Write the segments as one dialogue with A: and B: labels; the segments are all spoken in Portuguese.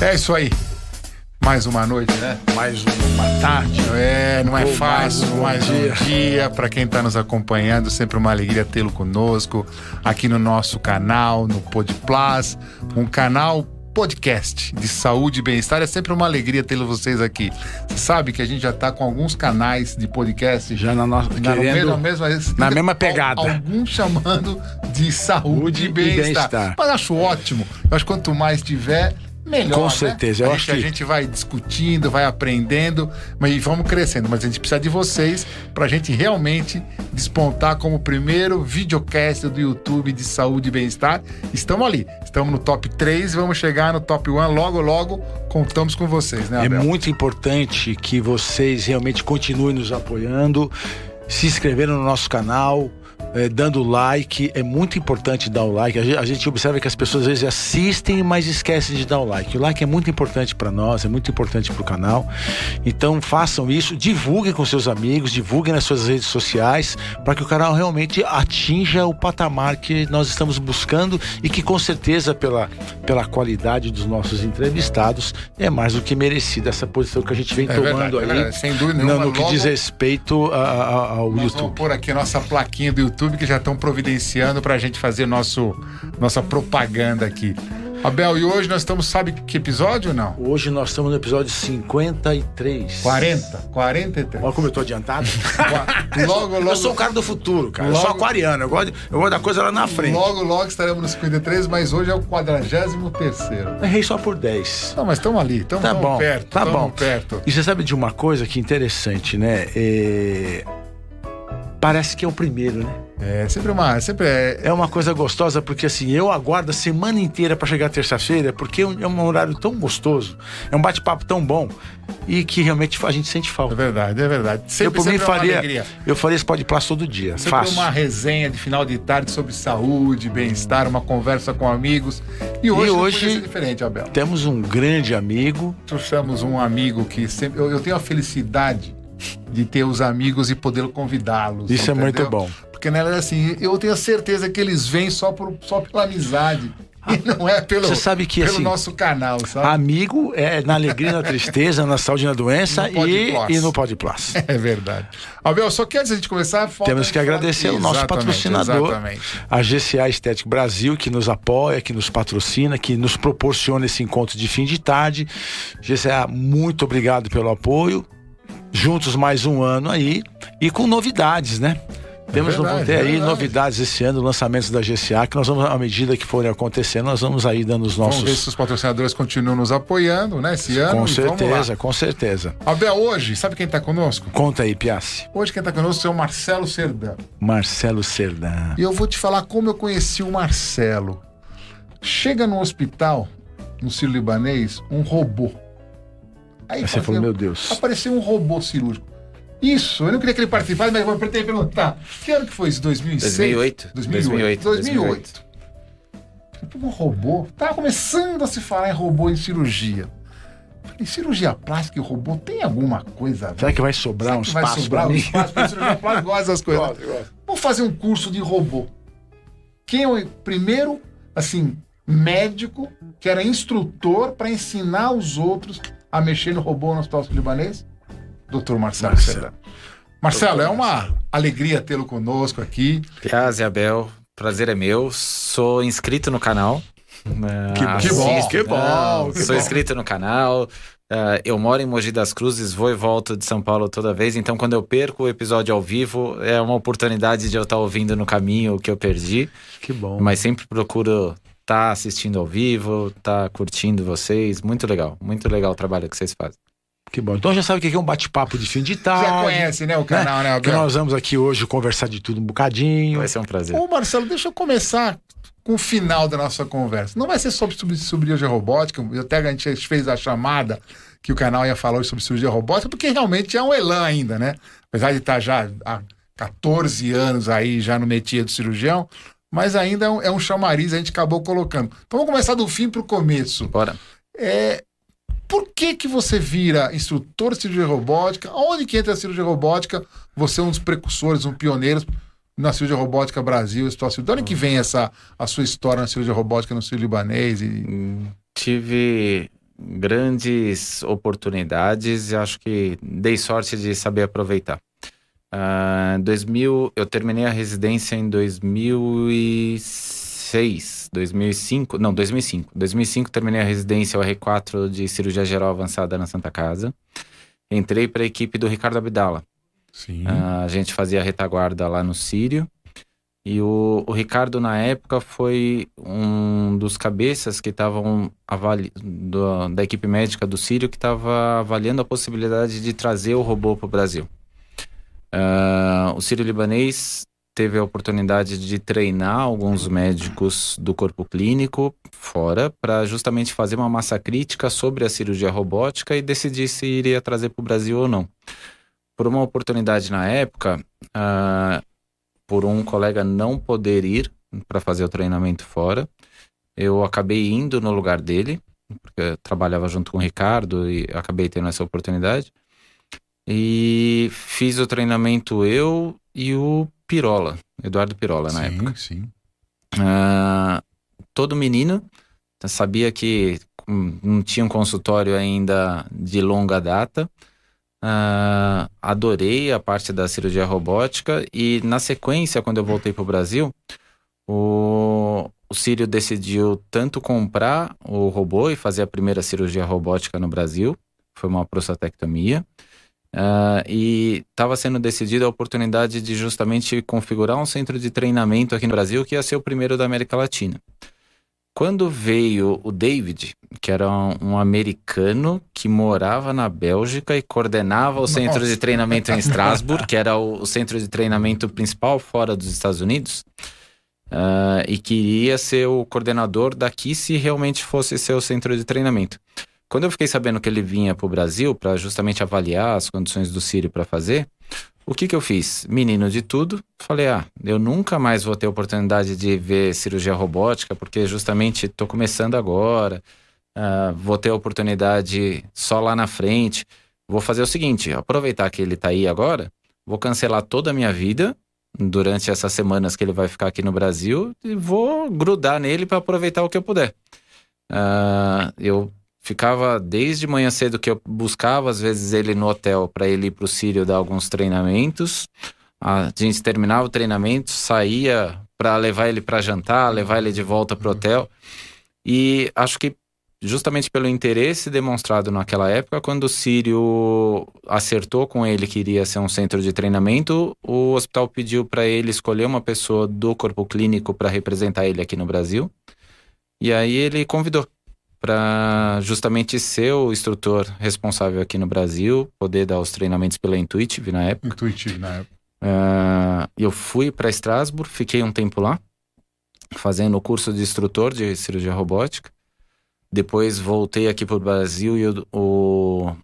A: É isso aí. Mais uma noite, né?
B: Mais uma tarde.
A: É, não é
B: Ou
A: fácil.
B: mais
A: Mais
B: um
A: um dia para quem está nos acompanhando. Sempre uma alegria tê-lo conosco aqui no nosso canal, no Podplus, um canal podcast de saúde e bem-estar. É sempre uma alegria tê-lo vocês aqui. Você sabe que a gente já está com alguns canais de podcast
B: Já na nossa.
A: na,
B: Querendo.
A: mesma,
B: na mesma pegada.
A: Al- Alguns chamando de saúde
B: Saúde
A: e bem-estar.
B: bem-estar.
A: Mas acho ótimo. Eu acho que quanto mais tiver, melhor.
B: Com
A: né?
B: certeza, eu
A: a
B: acho
A: gente,
B: que-
A: a gente vai discutindo, vai aprendendo, mas e vamos crescendo. Mas a gente precisa de vocês para a gente realmente despontar como o primeiro videocast do YouTube de saúde e bem-estar. Estamos ali. Estamos no top 3 vamos chegar no top 1 logo, logo. Contamos com vocês, né,
B: É
A: Abel?
B: muito importante que vocês realmente continuem nos apoiando, se inscrevendo no nosso canal, eh, dando like. É muito importante dar o like. A gente, a gente observa que as pessoas às vezes assistem, mas esquecem de dar o like. O like é muito importante para nós, é muito importante para o canal. Então façam isso, divulguem com seus amigos, divulguem nas suas redes sociais, para que o canal realmente atinja o patamar que nós estamos buscando e que com certeza pela, pela qualidade dos nossos entrevistados é mais do que merecida essa posição que a gente vem
A: É
B: tomando
A: verdade, é
B: aí
A: verdade. Sem dúvida
B: no,
A: nenhuma.
B: no que
A: logo-
B: diz respeito a- a- ao
A: Nós vamos
B: YouTube.
A: pôr aqui a nossa plaquinha do YouTube que já estão providenciando para a gente fazer nosso, nossa propaganda aqui. Abel, e hoje nós estamos, sabe que episódio ou não?
B: Hoje nós estamos no episódio 53.
A: 40, 43.
B: Olha como eu tô adiantado.
A: Logo, logo,
B: Eu sou o cara do futuro, cara. Eu
A: Logo-
B: sou aquariano. Eu gosto, eu gosto da coisa lá na frente.
A: logo, logo estaremos no 53, mas hoje é o 43º.
B: Errei só por 10.
A: Não, mas estamos ali, estamos
B: Tá bom,
A: perto,
B: tá bom.
A: perto.
B: E você sabe de uma coisa que é interessante, né? É, Parece que é o primeiro, né?
A: É sempre uma, sempre é,
B: É uma coisa gostosa, porque assim, eu aguardo a semana inteira para chegar terça-feira, porque é um é um horário tão gostoso, é um bate-papo tão bom, e que realmente a gente sente
A: é
B: falta.
A: verdade, é verdade.
B: eu,
A: Sempre,
B: por mim,
A: é
B: faria.
A: alegria.
B: Eu faria esse pode todo dia.
A: Sempre
B: Fácil.
A: uma resenha de final de tarde sobre saúde, bem-estar, uma conversa com amigos. E hoje, não
B: hoje-
A: diferente, Abel.
B: Temos um grande amigo.
A: trouxemos um amigo que sempre. Eu, eu tenho a felicidade de ter os amigos e poder convidá-los.
B: Isso é
A: entendeu?
B: muito bom.
A: Porque nela assim, eu tenho certeza que eles vêm só, por, só pela amizade. E não é pelo,
B: Você sabe que,
A: pelo
B: assim,
A: nosso canal, sabe?
B: Amigo é na alegria, na tristeza, na saúde e na doença
A: No
B: e, e no Pod Plus.
A: É verdade. Abel, só que antes de a gente começar, falta
B: Temos que agradecer o nosso patrocinador,
A: Exatamente.
B: a GCA Estético Brasil, que nos apoia, que nos patrocina, que nos proporciona esse encontro de fim de tarde. GCA, muito obrigado pelo apoio. Juntos mais um ano aí e com novidades, né? Temos
A: verdade,
B: vamos ter
A: é
B: aí
A: verdade.
B: novidades esse ano, lançamentos da GCA, que nós vamos, à medida que forem acontecendo, nós vamos aí dando os
A: Vamos ver
B: nossos.
A: se os patrocinadores continuam nos apoiando, né? Esse ano.
B: Com certeza, com certeza.
A: Abel, hoje, sabe quem está conosco?
B: Conta aí, Piassi.
A: Hoje quem está conosco é o Marcelo Serdão.
B: Marcelo Serdã.
A: E eu vou te falar como eu conheci o Marcelo. Chega no hospital, no Ciro Libanês, um robô. Aí
B: você falou, meu Deus.
A: Apareceu um robô cirúrgico. Isso, eu não queria que ele participasse, mas eu pretendo perguntar. Que ano que foi isso? 2006?
C: 2008.
A: 2008. 2008. Um robô. Tava começando a se falar em robô em cirurgia. Falei, cirurgia plástica e robô tem alguma coisa a ver?
B: Será que vai sobrar
A: Será
B: um
A: que vai
B: espaço
A: sobrar um espaço pra cirurgia plástica? Gosto dessas coisas. Vou fazer um curso de robô. Quem é o primeiro, assim, médico que era instrutor para ensinar os outros a mexer no robô no Hospital Libanês? Doutor Marcelo
B: Marcelo.
A: Marcelo,
B: Doutor
A: é uma
B: Marcelo.
A: alegria tê-lo conosco aqui.
C: Piaz e Abel, prazer é meu. Sou inscrito no canal.
B: Que bom,
C: Ah,
A: que bom,
B: que bom, que
C: Sou
B: bom.
C: inscrito no canal. Ah, eu moro em Mogi das Cruzes, vou e volto de São Paulo toda vez. Então, quando eu perco o episódio ao vivo, é uma oportunidade de eu estar ouvindo no caminho o que eu perdi.
B: Que bom.
C: Mas sempre procuro estar assistindo ao vivo, estar curtindo vocês. Muito legal, muito legal o trabalho que vocês fazem.
B: Que bom. Então já sabe o que é um bate-papo de fim de tarde.
A: Já conhece, né, o canal, né,
B: Que
A: Abel?
B: nós vamos aqui hoje conversar de tudo um bocadinho.
C: Vai ser um prazer.
A: Ô, Marcelo, deixa eu começar com o final da nossa conversa. Não vai ser sobre, sobre cirurgia robótica, eu até a gente fez a chamada que o canal ia falar sobre cirurgia robótica, porque realmente é um elan ainda, né? Apesar de estar já há 14 anos aí já no métier do cirurgião, mas ainda é um, é um chamariz, a gente acabou colocando. Então vamos começar do fim para o começo.
C: Bora.
A: É, por que que você vira instrutor de cirurgia robótica? Onde que entra a cirurgia robótica? Você é um dos precursores, um pioneiro na cirurgia robótica Brasil, De onde que vem essa a sua história na cirurgia robótica no Sírio Libanês? E...
C: Tive grandes oportunidades e acho que dei sorte de saber aproveitar. Uh, 2000, eu terminei a residência em 2006, 2005, não, 2005. 2005 terminei a residência o R4 de cirurgia geral avançada na Santa Casa. Entrei para a equipe do Ricardo Abdala.
A: Sim.
C: Uh, a gente fazia retaguarda lá no Sírio. E o, o, Ricardo, na época, foi um dos cabeças que estavam da equipe médica do Sírio que estava avaliando a possibilidade de trazer o robô para o Brasil. Uh, o Sírio Libanês teve a oportunidade de treinar alguns médicos do corpo clínico fora para justamente fazer uma massa crítica sobre a cirurgia robótica e decidir se iria trazer para o Brasil ou não. Por uma oportunidade na época, uh, por um colega não poder ir para fazer o treinamento fora, eu acabei indo no lugar dele, porque eu trabalhava junto com o Ricardo e acabei tendo essa oportunidade. E fiz o treinamento eu e o Pirola, Eduardo Pirola, na
A: sim,
C: época.
A: Sim,
C: uh, Todo menino sabia que não tinha um consultório ainda de longa data. Uh, adorei a parte da cirurgia robótica e na sequência, quando eu voltei para o Brasil, o, o Sírio decidiu tanto comprar o robô e fazer a primeira cirurgia robótica no Brasil, foi uma prostatectomia, Uh, e estava sendo decidida a oportunidade de justamente configurar um centro de treinamento aqui no Brasil, que ia ser o primeiro da América Latina. Quando veio o David, que era um, um americano que morava na Bélgica e coordenava o Nossa. centro de treinamento em Strasbourg, que era o, o, centro de treinamento principal fora dos Estados Unidos, uh, e queria ser o coordenador daqui se realmente fosse ser o centro de treinamento. Quando eu fiquei sabendo que ele vinha para o Brasil para justamente avaliar as condições do Sírio para fazer, o que, que eu fiz? Menino de tudo, falei: ah, eu nunca mais vou ter oportunidade de ver cirurgia robótica, porque justamente estou começando agora, uh, vou ter oportunidade só lá na frente. Vou fazer o seguinte: aproveitar que ele está aí agora, vou cancelar toda a minha vida durante essas semanas que ele vai ficar aqui no Brasil e vou grudar nele para aproveitar o que eu puder. Uh, eu ficava desde manhã cedo que eu buscava às vezes ele no hotel para ele ir para o Sírio dar alguns treinamentos. A gente terminava o treinamento, saía para levar ele para jantar, levar ele de volta para o hotel. E acho que justamente pelo interesse demonstrado naquela época, quando o Sírio acertou com ele que iria ser um centro de treinamento, o hospital pediu para ele escolher uma pessoa do corpo clínico para representar ele aqui no Brasil. E aí ele convidou para justamente ser o instrutor responsável aqui no Brasil, poder dar os treinamentos pela Intuitive na época.
A: Intuitive na época.
C: Uh, eu fui para Estrasburgo, fiquei um tempo lá, fazendo o curso de instrutor de cirurgia robótica. Depois voltei aqui para o Brasil e o, o,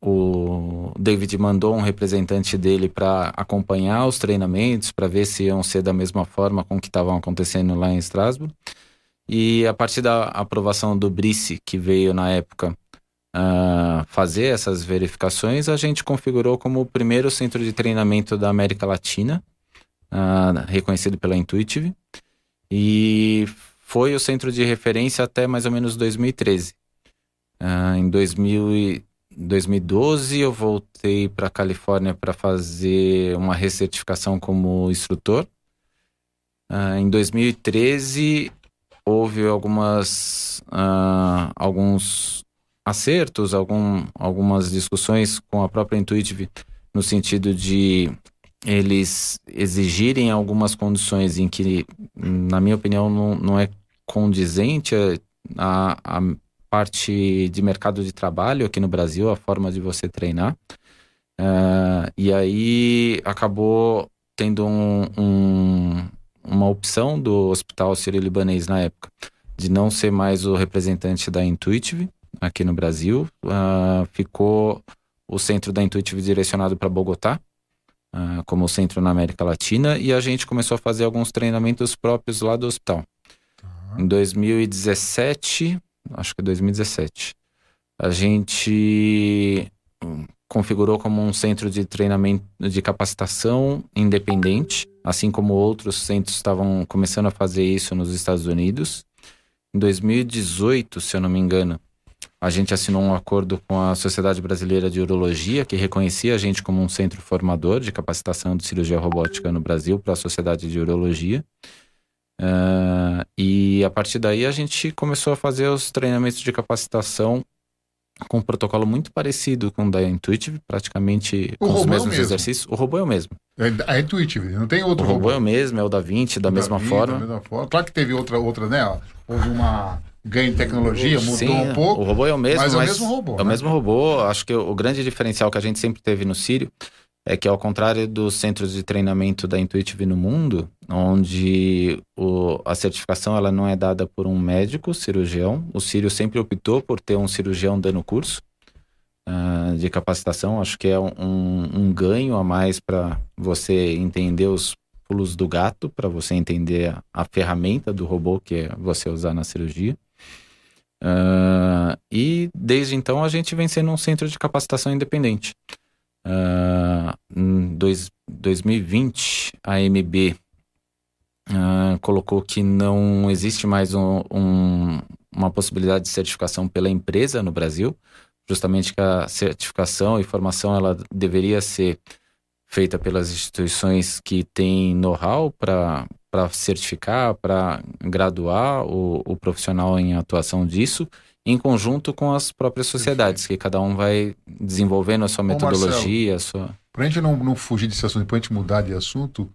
C: o David mandou um representante dele para acompanhar os treinamentos, para ver se iam ser da mesma forma com que estavam acontecendo lá em Estrasburgo. E a partir da aprovação do Brice, que veio na época uh, fazer essas verificações, a gente configurou como o primeiro centro de treinamento da América Latina, uh, reconhecido pela Intuitive, e foi o centro de referência até mais ou menos 2013. Uh, ah, em 2000 2012 eu voltei para a Califórnia para fazer uma recertificação como instrutor. Uh, em 2013 houve algumas uh, alguns acertos, algum, algumas discussões com a própria Intuitive no sentido de eles exigirem algumas condições em que, na minha opinião, não, não é condizente a, a parte de mercado de trabalho aqui no Brasil, a forma de você treinar. Uh, e aí acabou tendo um, um, uma opção do Hospital Sírio-Libanês na época, de não ser mais o representante da Intuitive aqui no Brasil. Uh, ficou o centro da Intuitive direcionado para Bogotá, uh, como centro na América Latina, e a gente começou a fazer alguns treinamentos próprios lá do hospital. Uhum. Em 2017, acho que 2017, a gente configurou como um centro de treinamento de capacitação independente, assim como outros centros estavam começando a fazer isso nos Estados Unidos. Em 2018, se eu não me engano, a gente assinou um acordo com a Sociedade Brasileira de Urologia, que reconhecia a gente como um centro formador de capacitação de cirurgia robótica no Brasil para a Sociedade de Urologia. Uh, e a partir daí a gente começou a fazer os treinamentos de capacitação com um protocolo muito parecido com o da Intuitive, praticamente
A: o
C: com os
A: mesmos
C: é exercícios. O robô é o mesmo.
A: É a Intuitive, não tem outro
C: o robô. O robô é o mesmo, é o da 20, da, mesma, forma. da mesma
A: forma. Claro que teve outra, outra né? Houve uma ganho de tecnologia, mudou
C: Sim,
A: um pouco.
C: O robô é o mesmo,
A: mas,
C: mas
A: é o mesmo robô.
C: É
A: né?
C: o mesmo robô. Acho que o grande diferencial que a gente sempre teve no Sírio é que, ao contrário dos centros de treinamento da Intuitive no mundo, onde o, a certificação ela não é dada por um médico cirurgião, o Sírio sempre optou por ter um cirurgião dando curso uh, de capacitação. Acho que é um, um ganho a mais para você entender os pulos do gato, para você entender a, a ferramenta do robô que é você usar na cirurgia. Uh, e desde então a gente vem sendo um centro de capacitação independente. Uh, em dois, 2020, a MB uh, colocou que não existe mais um, um, uma possibilidade de certificação pela empresa no Brasil, justamente que a certificação e formação ela deveria ser feita pelas instituições que têm know-how para para certificar, para graduar o, o, profissional em atuação disso, em conjunto com as próprias sociedades, que cada um vai desenvolvendo a sua metodologia. sua...
A: Para a gente não, não fugir desse assunto, para a gente mudar de assunto,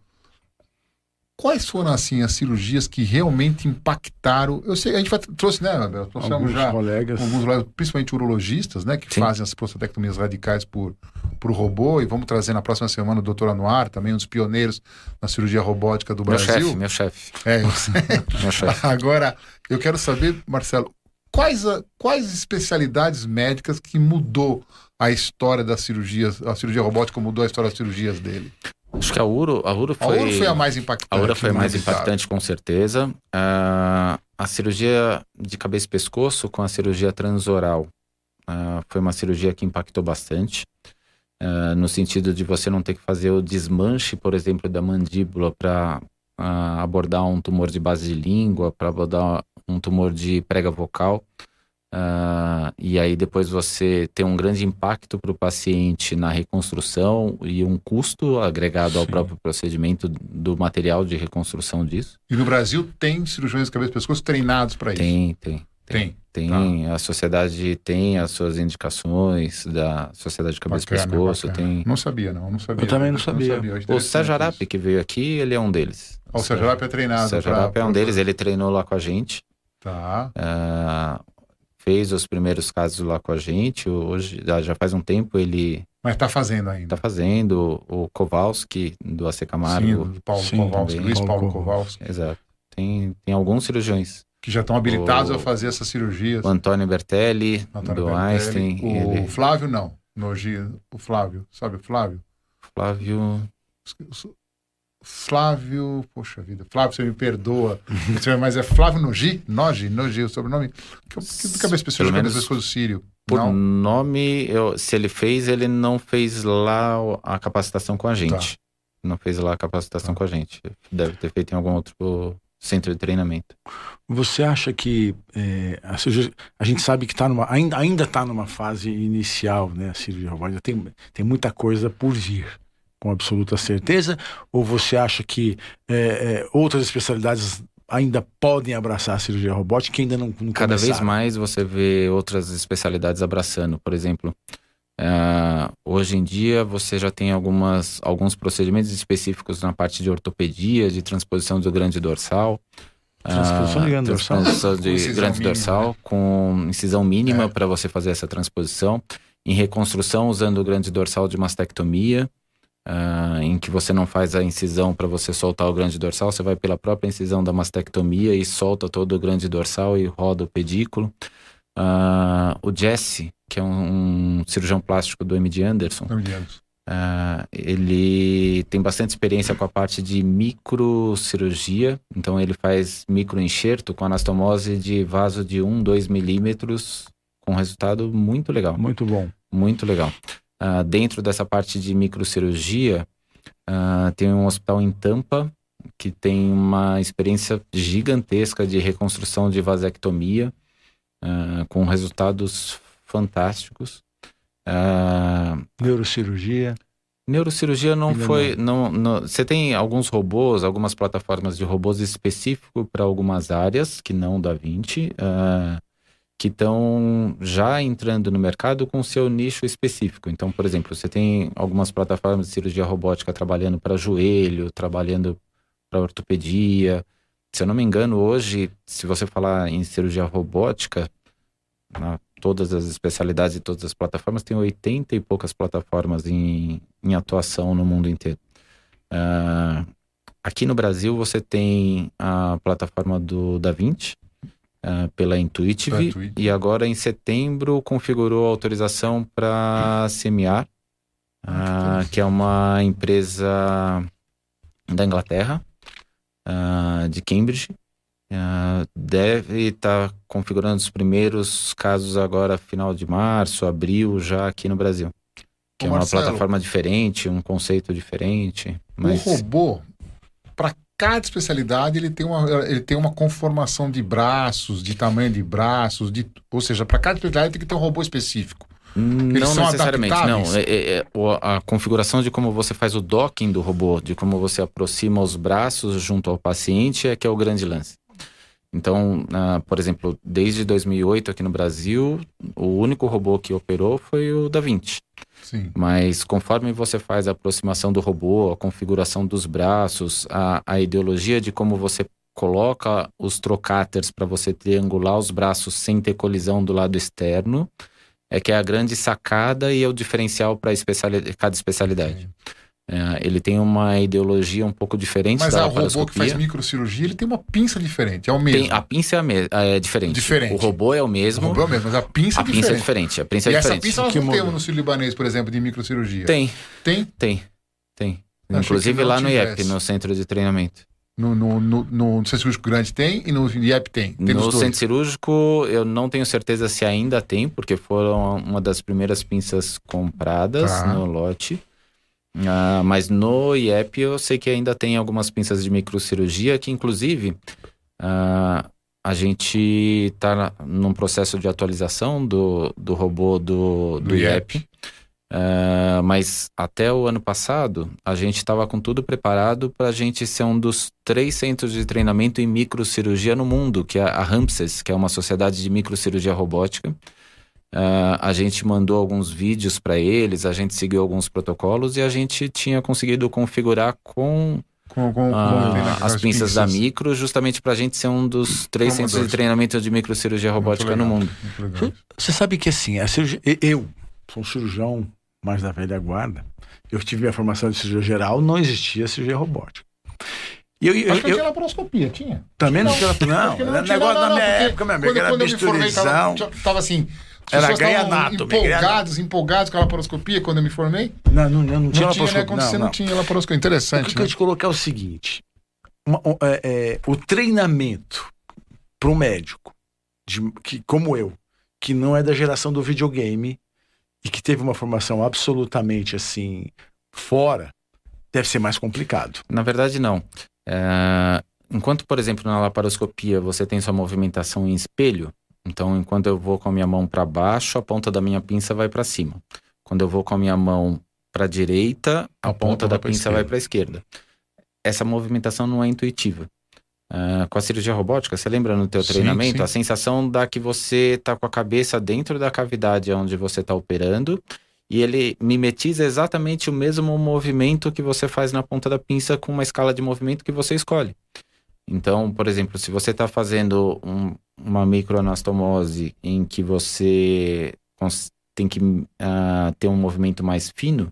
A: quais foram assim as cirurgias que realmente impactaram? Eu sei, a gente vai, trouxe, né, Abel? Trouxemos
B: alguns
A: já
B: colegas.
A: alguns principalmente urologistas, né, que Sim. fazem as prostatectomias radicais por por robô e vamos trazer na próxima semana o doutor Anuar, também um dos pioneiros na cirurgia robótica do
C: meu
A: Brasil.
C: Meu chefe,
A: É,
C: meu chefe.
A: Agora, eu quero saber, Marcelo, quais, a, quais especialidades médicas que mudou a história das cirurgias, a cirurgia robótica mudou a história das cirurgias dele?
C: Acho que a Uro, a Uro foi.
A: A Uro foi a mais impactante.
C: A Uro foi a mais impactante, com certeza. Uh, a cirurgia de cabeça e pescoço com a cirurgia transoral uh, foi uma cirurgia que impactou bastante. Uh, no sentido de você não ter que fazer o desmanche, por exemplo, da mandíbula para abordar um tumor de base de língua, para abordar um tumor de prega vocal. Uh, e aí depois você tem um grande impacto para o paciente na reconstrução e um custo agregado ao Sim. próprio procedimento do material de reconstrução disso.
A: E no Brasil tem cirurgiões de cabeça e pescoço treinados para isso?
C: Tem, tem. Tem. Tem, tá. a sociedade tem as suas indicações da Sociedade de Cabeça bacana, e Pescoço.
A: Bacana.
C: Tem...
A: Não sabia, não. não sabia.
B: Eu também não sabia. Não
C: sabia. O Sérgio Arape, que veio aqui, ele é um deles.
A: o Sérgio Arape é treinado.
C: O Sérgio Arape é um deles, ele treinou lá com a gente.
A: Tá.
C: Uh, fez os primeiros casos lá com a gente. Hoje, já faz um tempo, ele.
A: Mas está fazendo ainda.
C: Está fazendo. O Kowalski, do AC Camargo.
A: Sim, do Paulo Sim, Kowalski, também. Luiz Paulo Kowalski.
C: Exato. Tem, tem alguns cirurgiões.
A: Que já estão habilitados o, a fazer essas cirurgias.
C: O Antônio Bertelli, Antônio do Bertelli, Einstein.
A: O ele... Flávio, não. Nogi, o Flávio. Sabe o Flávio?
C: Flávio.
A: Flávio, poxa vida, Flávio, você me perdoa, mas é Flávio Nogi, Nogi, Nogi, o sobrenome, que, que cabeça pessoa, cabeça pessoa do Sírio.
C: Por
A: não?
C: nome, eu, se ele fez, ele não fez lá a capacitação com a gente. Tá. Não fez lá a capacitação tá. com a gente. Deve ter feito em algum outro centro de treinamento.
B: Você acha que é, a, cirurgia, a, gente sabe que tá numa, ainda ainda está numa fase inicial, né? A cirurgia robótica tem, tem muita coisa por vir com absoluta certeza? Ou você acha que é, é, outras especialidades ainda podem abraçar a cirurgia robótica que ainda não, não
C: Cada
B: começaram?
C: vez mais você vê outras especialidades abraçando. Por exemplo, uh, hoje em dia você já tem algumas, alguns procedimentos específicos na parte de ortopedia, de transposição do grande dorsal.
B: Transposição de grande dorsal?
C: De grande mínima, dorsal né? com incisão mínima é. para você fazer essa transposição. Em reconstrução, usando o grande dorsal de mastectomia uh, em que você não faz a incisão para você soltar o grande dorsal, você vai pela própria incisão da mastectomia e solta todo o grande dorsal e roda o pedículo. Uh, o Jesse, que é um, um, cirurgião plástico do MD Anderson,
A: MD Anderson.
C: Uh, ele tem bastante experiência com a parte de microcirurgia, então ele faz microenxerto com anastomose de vaso de 1, 2 milímetros, com resultado muito legal.
B: Muito bom.
C: Muito legal. Uh, dentro dessa parte de microcirurgia, uh, tem um hospital em Tampa que tem uma experiência gigantesca de reconstrução de vasectomia. com resultados fantásticos.
B: Uh, Neurocirurgia.
C: Neurocirurgia não Ainda foi. Não. Não, você tem alguns robôs, algumas plataformas de robôs específicos para algumas áreas, que não da 20, uh, que estão já entrando no mercado com seu nicho específico. Então, por exemplo, você tem algumas plataformas de cirurgia robótica trabalhando para joelho, trabalhando para ortopedia. Se eu não me engano, hoje, se você falar em cirurgia robótica, na todas as especialidades e todas as plataformas, tem 80 e poucas plataformas em, em atuação no mundo inteiro. Uh, aqui no Brasil, você tem a plataforma do DaVinci, uh, pela Intuitive, e agora em setembro configurou autorização para CMR, uh, que é uma empresa da Inglaterra, de Cambridge, Uh, deve estar tá configurando os primeiros casos agora, final de março, abril, já aqui no Brasil. Que Ô, é uma Marcelo, plataforma diferente, um conceito diferente. Mas...
A: O robô, para cada especialidade, ele tem, uma, ele tem uma conformação de braços, de tamanho de braços, de, ou seja, para cada especialidade tem que ter um robô específico.
C: Eles não necessariamente, não. É, é, é, a configuração de como você faz o docking do robô, de como você aproxima os braços junto ao paciente, é que é o grande lance. Então, uh, por exemplo, desde 2008 aqui no Brasil, o único robô que operou foi o Da Vinci. Sim. Mas conforme você faz a aproximação do robô, a configuração dos braços, a, a ideologia de como você coloca os trocáteres para você triangular os braços sem ter colisão do lado externo, é que é a grande sacada e é o diferencial para especialidade, cada especialidade. Sim. É, ele tem uma ideologia um pouco diferente
A: Mas da Mas o robô que faz microcirurgia, ele tem uma pinça diferente, é o mesmo. Tem,
C: a pinça é, me, é, diferente.
A: diferente.
C: O robô é o mesmo. O
A: robô é o mesmo, mas a pinça
C: a é diferente. pinça é diferente. A pinça
A: é
C: e
A: diferente. essa pinça nós não temos no Ciro Libanês, por exemplo, de microcirurgia.
C: Tem.
A: Tem?
C: Tem. Tem. Inclusive lá no IEP, no centro de treinamento.
A: No, no, no, no, centro cirúrgico grande tem e no IEP tem? tem
C: no centro cirúrgico eu não tenho certeza se ainda tem, porque foram uma das primeiras pinças compradas tá. no lote. Uh, mas no IEP eu sei que ainda tem algumas pinças de microcirurgia que, inclusive, uh, a gente está num processo de atualização do, do robô do, do, do IEP. IEP. Uh, mas até o ano passado, a gente estava com tudo preparado para a gente ser um dos três centros de treinamento em microcirurgia no mundo, que é a Ramses, que é uma sociedade de microcirurgia robótica. Uh, a gente mandou alguns vídeos para eles, a gente seguiu alguns protocolos e a gente tinha conseguido configurar com, com, com, uh, com as pinças, da micro, justamente para a gente ser um dos três centros de treinamento de microcirurgia robótica no mundo.
B: Você sabe que assim, a cirurgia, eu sou um cirurgião mais da velha guarda, eu tive minha formação de cirurgia geral, não existia cirurgia robótica.
A: E eu, eu, Acho que eu, tinha laparoscopia, tinha.
B: Também não, não tinha Não, não, não, negócio não, não, na minha época, minha amiga, era bisturizão.
A: Tava, tava assim,
B: era ganha anatomy.
A: Empolgados, empolgados com a laparoscopia quando eu me formei?
B: Não, não, não, não tinha
A: não tinha, né? Quando não, você não. não tinha laparoscopia. Interessante. O que,
B: né? que eu te colocar é o seguinte: uma, é, é, o treinamento para um médico, de, que, como eu, que não é da geração do videogame e que teve uma formação absolutamente assim fora, deve ser mais complicado.
C: Na verdade, não. É, enquanto, por exemplo, na laparoscopia você tem sua movimentação em espelho, então, enquanto eu vou com a minha mão para baixo, a ponta da minha pinça vai para cima. Quando eu vou com a minha mão para direita, a, a ponta, da pinça vai para a esquerda. Essa movimentação não é intuitiva. Uh, com a cirurgia robótica, você lembra no teu sim, treinamento? Sim. A sensação dá que você está com a cabeça dentro da cavidade onde você está operando e ele mimetiza exatamente o mesmo movimento que você faz na ponta da pinça com uma escala de movimento que você escolhe. Então, por exemplo, se você está fazendo um, uma microanastomose em que você tem que uh, ter um movimento mais fino,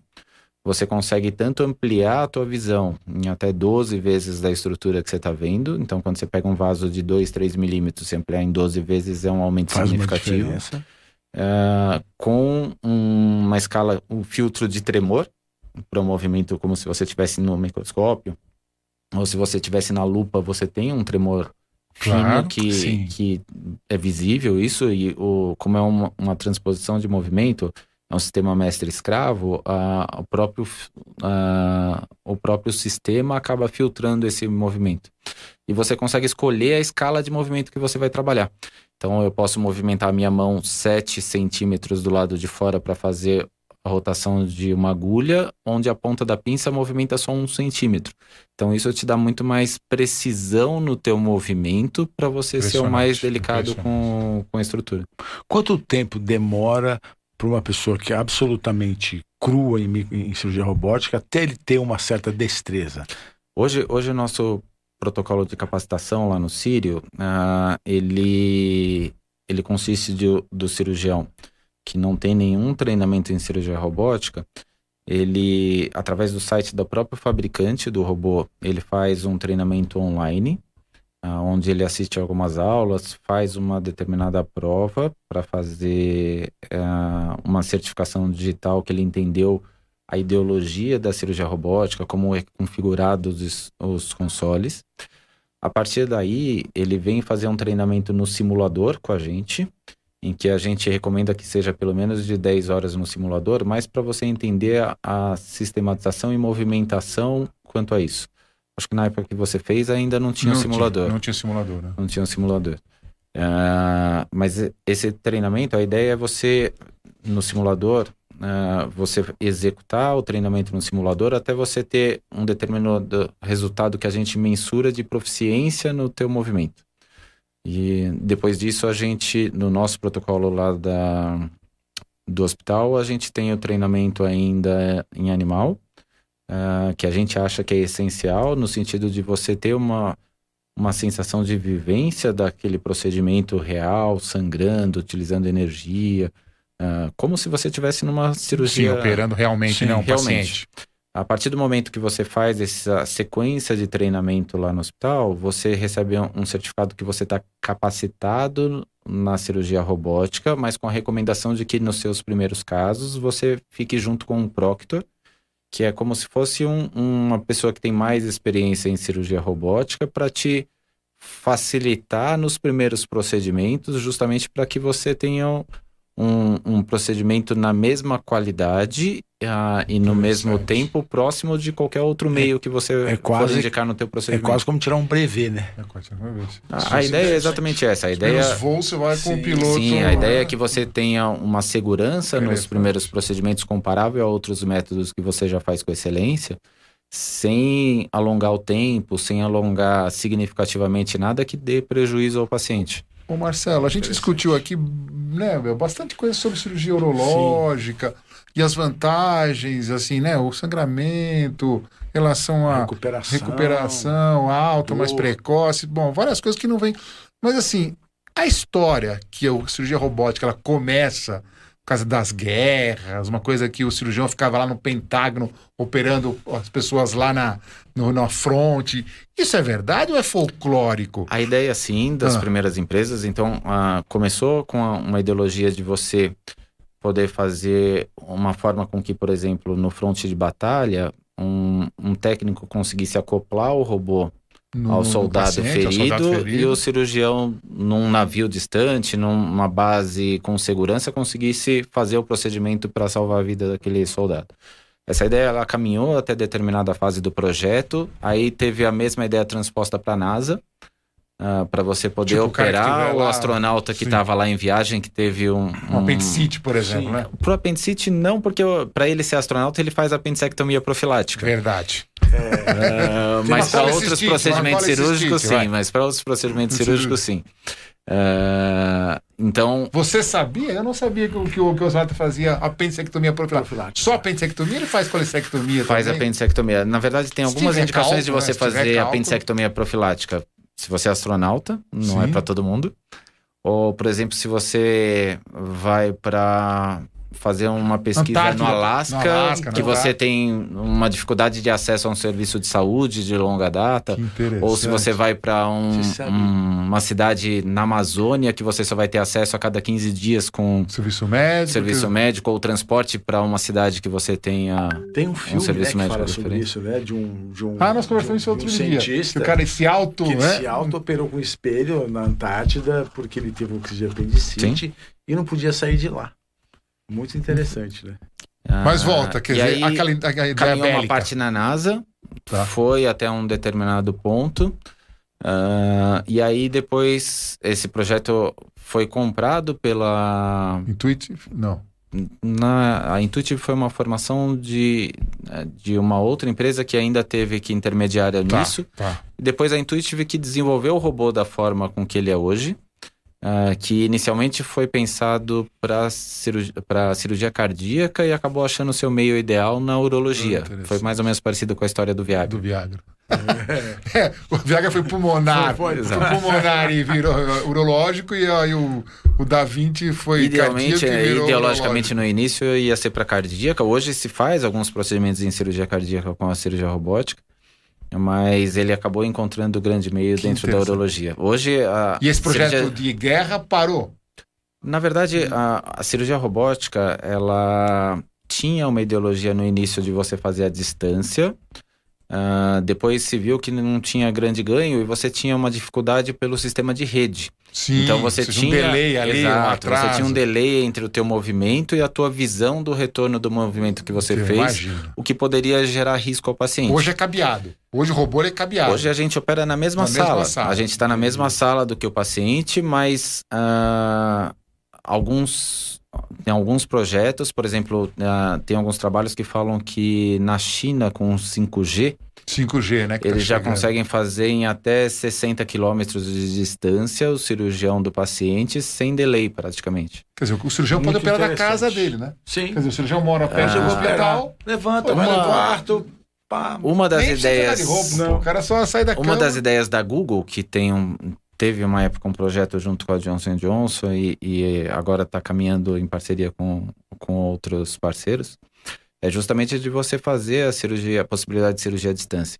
C: você consegue tanto ampliar a tua visão em até 12 vezes da estrutura que você está vendo. Então, quando você pega um vaso de 2, 3 milímetros, se ampliar em 12 vezes é um aumento Faz significativo. Uh, com um, uma escala, um filtro de tremor para o um movimento como se você estivesse no microscópio ou se você tivesse na lupa, você tem um tremor claro, que, que é visível isso, e o, como é uma, uma transposição de movimento, é um sistema mestre-escravo, o, próprio, o próprio sistema acaba filtrando esse movimento. E você consegue escolher a escala de movimento que você vai trabalhar. Então eu posso movimentar a minha mão 7 centímetros do lado de fora para fazer a rotação de uma agulha, onde a ponta da pinça movimenta só um centímetro. Então isso te dá muito mais precisão no teu movimento para você ser o mais delicado com, com a estrutura.
B: Quanto tempo demora para uma pessoa que é absolutamente crua em, em, cirurgia robótica até ele ter uma certa destreza?
C: Hoje, hoje o nosso protocolo de capacitação lá no Sírio, uh, ele, ele consiste de, do cirurgião que não tem nenhum treinamento em cirurgia robótica, ele, através do site do próprio fabricante do robô, ele faz um treinamento online, uh, onde ele assiste algumas aulas, faz uma determinada prova para fazer uh, uma certificação digital que ele entendeu a ideologia da cirurgia robótica, como é configurado os, os consoles. A partir daí, ele vem fazer um treinamento no simulador com a gente, em que a gente recomenda que seja pelo menos de 10 horas no simulador, mas para você entender a, a, sistematização e movimentação quanto a isso. Acho que na época que você fez ainda não tinha
A: não
C: um simulador.
A: Tinha, não tinha simulador, né?
C: Não tinha um simulador. Uh, mas esse treinamento, a ideia é você, no simulador, uh, você executar o treinamento no simulador até você ter um determinado resultado que a gente mensura de proficiência no teu movimento. E depois disso, a gente, no nosso protocolo lá da, do hospital, a gente tem o treinamento ainda em animal, uh, que a gente acha que é essencial, no sentido de você ter uma, uma sensação de vivência daquele procedimento real, sangrando, utilizando energia, uh, como se você estivesse numa cirurgia.
A: Sim, operando realmente, Sim, né, um realmente. paciente.
C: A partir do momento que você faz essa sequência de treinamento lá no hospital, você recebe um certificado que você está capacitado na cirurgia robótica, mas com a recomendação de que nos seus primeiros casos você fique junto com um proctor, que é como se fosse um, uma pessoa que tem mais experiência em cirurgia robótica para te facilitar nos primeiros procedimentos, justamente para que você tenha um, um procedimento na mesma qualidade uh, e no mesmo tempo próximo de qualquer outro meio é, que você
B: é quase,
C: indicar no teu procedimento.
B: É quase como tirar um brevet, né?
C: É quase um brevet. A, a ideia é exatamente essa. A ideia,
A: Os voos você vai com sim, o piloto.
C: Sim, a ideia é que você tenha uma segurança nos primeiros procedimentos comparável a outros métodos que você já faz com excelência, sem alongar o tempo, sem alongar significativamente nada que dê prejuízo ao paciente.
A: Ô Marcelo, a gente discutiu aqui né, bastante coisa sobre cirurgia urológica Sim. e as vantagens, assim, né? O sangramento, relação à
B: recuperação,
A: recuperação alta, mais precoce, bom, várias coisas que não vêm. Mas assim, a história que a cirurgia robótica ela começa causa das guerras, uma coisa que o cirurgião ficava lá no Pentágono operando as pessoas lá na, no, na fronte. Isso é verdade ou é folclórico?
C: A ideia, sim, das ah. primeiras empresas. Então, uh, começou com uma ideologia de você poder fazer uma forma com que, por exemplo, no fronte de batalha, um, um técnico conseguisse acoplar o robô no, ao, soldado paciente, ferido, ao, soldado ferido, e o cirurgião num navio distante, numa base com segurança, conseguisse fazer o procedimento para salvar a vida daquele soldado. Essa ideia ela caminhou até determinada fase do projeto, aí teve a mesma ideia transposta para a NASA, Uh, ah, para você poder tipo operar o, astronauta que estava lá em viagem, que teve um.
A: Um, um apendicite, por exemplo, Sim. né?
C: Pro apendicite, não, porque para ele ser astronauta, ele faz apendicectomia profilática.
A: Verdade.
C: É. Uh, mas para outros procedimentos cirúrgicos, sim. Mas para outros procedimentos cirúrgicos, sim. Uh, então.
A: Você sabia? Eu não sabia que, que, que o, que o Oswaldo fazia apendicectomia profilática. Só apendicectomia ele faz colicectomia?
C: Faz também? apendicectomia. Na verdade, tem algumas indicações de você né? fazer apendicectomia profilática se você é astronauta, não é Sim. é para todo mundo. Ou, por exemplo, se você vai para fazer uma pesquisa Antártida, no Alasca, no Alasca que você tem uma dificuldade de acesso a um serviço de saúde de longa data, ou se você vai para um, um, uma cidade na Amazônia que você só vai ter acesso a cada 15 dias com
A: serviço médico,
C: serviço que... médico ou transporte para uma cidade que você tenha
B: tem um filme um serviço né, médico que fala sobre isso, né? De um, de um
A: ah nós conversamos isso um, outro um dia. Cientista,
B: que o cara se auto, que né? se auto operou com espelho na Antártida porque ele teve um crise de apendicite Sim. e não podia sair de lá. Muito interessante, né?
A: Ah, Mas volta, quer dizer,
C: aí, aquela, aquela ideia caminhou bélica. uma parte na NASA, tá. foi até um determinado ponto. Uh, e aí depois esse projeto foi comprado pela
A: Intuitive? Não.
C: Na, a Intuitive foi uma formação de, de uma outra empresa que ainda teve que intermediária
A: Tá,
C: nisso.
A: tá.
C: Depois a Intuitive que desenvolveu o robô da forma com que ele é hoje, ah, que inicialmente foi pensado para cirurgia, cirurgia cardíaca e acabou achando o seu meio ideal na urologia.
A: Ah,
C: foi mais ou menos parecido com a história do Viagra.
A: Do Viagra. É, o Viagra foi pulmonar.
B: Foi,
A: Foi,
B: foi,
A: pulmonar e virou uh, urológico, e aí o, o Da Vinci foi
C: Idealmente,
A: cardíaco e
C: é,
A: virou
C: ideologicamente
A: urológico.
C: no início ia ser para cardíaca. Hoje se faz alguns procedimentos em cirurgia cardíaca com a cirurgia robótica, mas ele acabou encontrando o grande meio
A: Que
C: dentro da urologia. Hoje a
A: E esse projeto
C: cirurgia-
A: de guerra parou.
C: Na verdade, a, a cirurgia robótica, ela tinha uma ideologia no início de você fazer à distância. Ah, depois se viu que não tinha grande ganho e você tinha uma dificuldade pelo sistema de rede.
A: Sim,
C: então você tinha
A: um delay ali, um
C: Exato,
A: atraso.
C: você tinha um delay entre o teu movimento e a tua visão do retorno do movimento que você
A: Eu
C: fez,
A: imagino.
C: o que poderia gerar risco ao paciente.
A: Hoje é cabeado. Hoje o robô é cabeado.
C: Hoje a gente opera na mesma,
A: Na mesma
C: sala.
A: sala.
C: A gente está na mesma sala do que o paciente, mas ah, alguns tem alguns projetos, por exemplo, ah, tem alguns trabalhos que falam que na China com 5G
A: 5G, né? que tá
C: eles já
A: chegando.
C: conseguem fazer em até 60 quilômetros de distância o cirurgião do paciente sem delay praticamente.
A: Quer dizer, o cirurgião pode
B: Muito
A: operar da
B: interessante.
A: casa dele, né?
B: Sim.
A: Quer dizer, o cirurgião mora perto
C: Ah.
A: do hospital.
B: Operar. Levanta,
A: Uma-
B: vai no quarto. Pá.
C: Uma das ideias
A: de roupa,
B: Não.
A: O cara só sai da
C: Uma
A: cama.
C: das ideias da Google, que tem um, teve uma época um projeto junto com a Johnson Johnson e, e agora está caminhando em parceria com, com outros parceiros, é justamente de você fazer a cirurgia, a possibilidade de cirurgia à distância.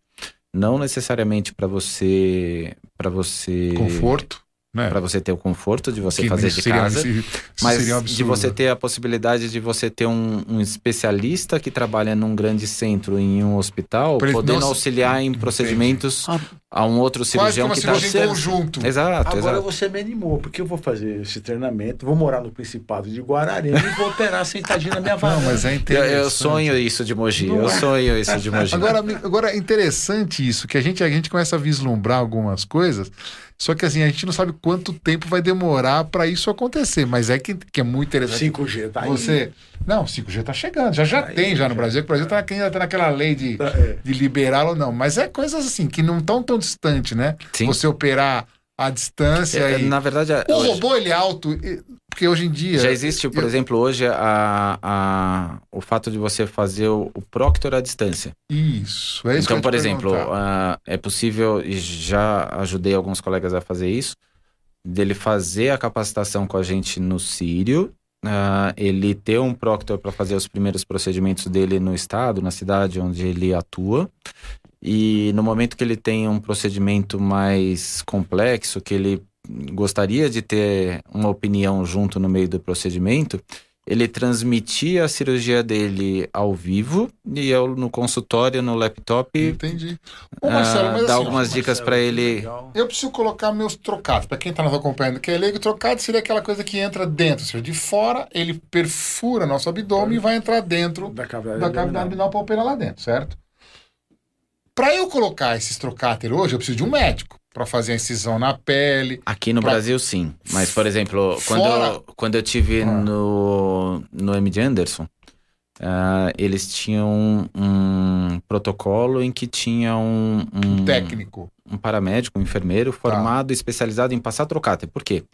C: Não necessariamente para você, para você,
A: Conforto, né?
C: para você ter o conforto de você
A: Que
C: fazer de
A: seria-
C: casa,
A: isso- isso
C: mas
A: seria um
C: de você ter a possibilidade de você ter um, um especialista que trabalha num grande centro em um hospital,
A: Pra ele
C: podendo
A: não-
C: auxiliar em procedimentos
B: Ah,
C: a um outro
A: Quase
C: cirurgião
A: como
C: que está
A: em conjunto.
C: Exato,
B: Agora
C: exato.
B: você me animou, porque eu vou fazer esse treinamento, vou morar no Principado de Guararema e vou operar sentadinho na minha
A: Não,
B: varanda.
A: mas é
C: Eu,
A: interessante.
C: eu sonho isso de Mogi,
B: Não
C: eu
B: é?
C: sonho isso de Mogi.
A: Agora, agora é interessante isso, que a gente, a gente começa a vislumbrar algumas coisas, só que assim, a gente não sabe quanto tempo vai demorar para isso acontecer, mas é que, que é muito interessante.
B: 5G, tá aí.
A: Você. Não, 5G tá chegando, já já
B: Tá aí,
A: tem já no
B: já.
A: Brasil, que o Brasil tá, ainda tá naquela lei de,
B: Tá, é.
A: de liberá-lo, não. Mas é coisas assim, que não estão tão distante, né?
C: Sim.
A: Você operar à distância
C: É,
A: e.
C: Na verdade,
A: O
C: hoje-
A: robô, ele é alto, e- porque hoje em dia.
C: já existe, por
A: eu-
C: exemplo, hoje a, a- o fato de você fazer o, o proctor à distância.
A: Isso, é isso
C: então, por exemplo, é possível, e já ajudei alguns colegas a fazer isso, dele fazer a capacitação com a gente no Sírio, ah, ele ter um proctor para fazer os primeiros procedimentos dele no estado, na cidade onde ele atua, e no momento que ele tem um procedimento mais complexo, que ele gostaria de ter uma opinião junto no meio do procedimento, ele transmitia a cirurgia dele ao vivo e eu no consultório, no laptop,
A: Entendi. Ô, Marcelo,
C: ah,
A: mas
C: dá
A: assim,
C: algumas dicas para ele.
A: Eu preciso colocar meus trocados. Para quem está nos acompanhando, que é leigo, trocado seria aquela coisa que entra dentro. Ou seja, de fora, ele perfura nosso abdômen e vai entrar dentro
B: Da cavidade
A: da cavidade abdominal para operar lá dentro, certo? Para eu colocar esses trocáter hoje, eu preciso de um médico para fazer a incisão na pele.
C: Aqui no
A: Pra-
C: Brasil, sim. Mas, por exemplo, quando,
A: Fora-
C: eu, quando eu tive
A: Ah.
C: no, no MD Anderson, ah, eles tinham um protocolo em que tinha um, um,
A: técnico.
C: um paramédico, um enfermeiro
A: Tá.
C: formado, especializado em passar trocáter. Por quê?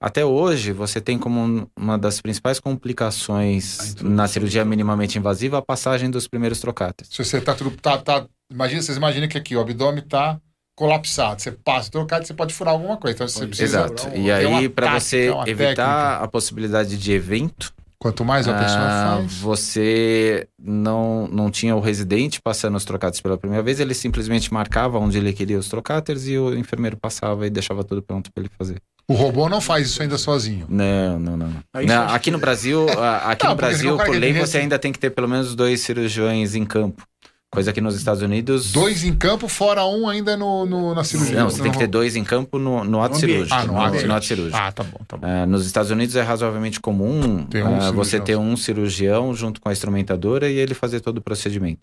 C: Até hoje, você tem como um- uma das principais complicações na cirurgia minimamente invasiva a passagem dos primeiros trocáteres.
A: Se você tá tudo. Tá, tá, imagina, vocês imaginam que aqui o abdômen tá colapsado. Você passa o trocado, você pode furar alguma coisa. Então você precisa.
C: Exato. E aí, para você evitar
A: técnica.
C: a possibilidade de evento,
A: Quanto mais a pessoa
C: Ah,
A: faz.
C: você não, não tinha o residente passando os trocáteres pela primeira vez, ele simplesmente marcava onde ele queria os trocáteres e o enfermeiro passava e deixava tudo pronto para ele fazer.
A: O robô não faz isso ainda sozinho.
C: Não, não, não. não. Aqui no Brasil, aqui
A: Não,
C: no Brasil, por lei, você
A: esse-
C: ainda tem que ter pelo menos dois cirurgiões em campo. Coisa que nos Estados Unidos.
A: Dois em campo, fora um ainda no, no- na cirurgia.
C: Não, você tem que ter
A: No-
C: dois em campo no, no ato
B: No
C: cirúrgico.
A: Ah, no ambiente.
C: ato cirúrgico.
A: Ah, tá bom, tá bom.
C: Ah, nos Estados Unidos é razoavelmente comum
A: um
C: ah, você ter um cirurgião junto com a instrumentadora e ele fazer todo o procedimento.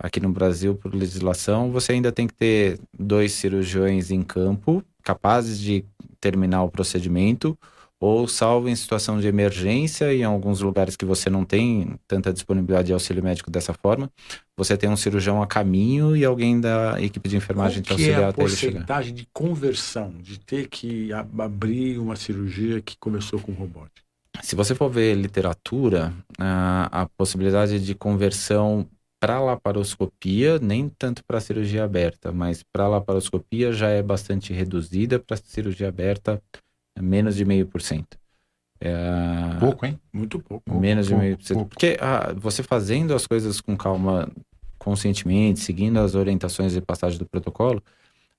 C: Aqui no Brasil, por legislação, você ainda tem que ter dois cirurgiões em campo capazes de terminar o procedimento ou salvo em situação de emergência em alguns lugares que você não tem tanta disponibilidade de auxílio médico dessa forma, você tem um cirurgião a caminho e alguém da equipe de enfermagem
B: Qual que é a porcentagem de conversão, de ter que abrir uma cirurgia que começou com robótica?
C: Se você for ver literatura, a, a possibilidade de conversão para laparoscopia, nem tanto para cirurgia aberta, mas para laparoscopia já é bastante reduzida, para cirurgia aberta menos de meio por cento.
A: É... Pouco, hein?
B: Muito pouco.
C: Menos pouco, de meio por cento. Porque ah, você fazendo as coisas com calma, conscientemente, seguindo as orientações de passagem do protocolo,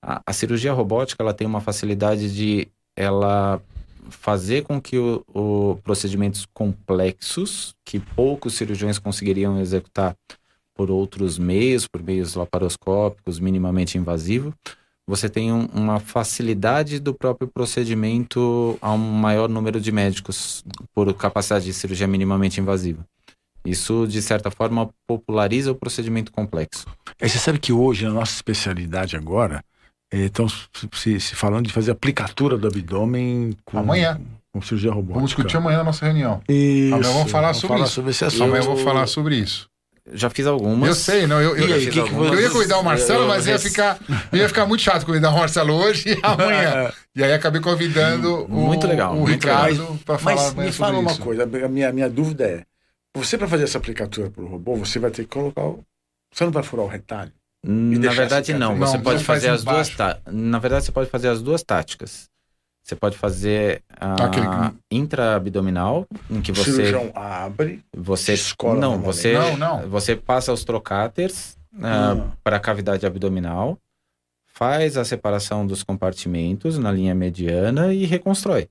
C: a, a cirurgia robótica ela tem uma facilidade de ela fazer com que o, o, procedimentos complexos que poucos cirurgiões conseguiriam executar por outros meios, por meios laparoscópicos, minimamente invasivo, você tem um, uma facilidade do próprio procedimento a um maior número de médicos por capacidade de cirurgia minimamente invasiva. Isso, de certa forma, populariza o procedimento complexo.
B: É, você sabe que hoje, na nossa especialidade agora, estão se, se, falando de fazer aplicatura do abdômen
A: com, amanhã.
B: com cirurgia robótica.
A: Vamos discutir amanhã na nossa reunião.
B: Isso.
A: Amanhã vamos falar sobre falar isso.
B: Sobre esse assunto.
A: Amanhã eu vou falar sobre isso.
C: Já fiz algumas.
A: Eu sei, não. Eu, eu,
B: aí,
A: eu,
B: que que eu
A: ia cuidar o Marcelo, mas ia ficar, ia ficar muito chato cuidar o Marcelo hoje e amanhã. e aí acabei convidando
C: muito
A: o,
C: legal,
A: o
C: muito
A: Ricardo para falar
B: Mas me fala uma coisa, a minha, minha dúvida é: você para fazer essa aplicatura para o robô, você vai ter que colocar. O... Você não vai furar o retalho?
C: Na verdade, não. Você não, pode fazer as duas. Na verdade, você pode fazer as duas táticas. Você pode fazer a Aquele... intraabdominal, em que você. O
B: cirurgião abre.
C: Você escola não, você não, não. Você passa os trocáteres uh, hum. para a cavidade abdominal, faz a separação dos compartimentos na linha mediana e reconstrói.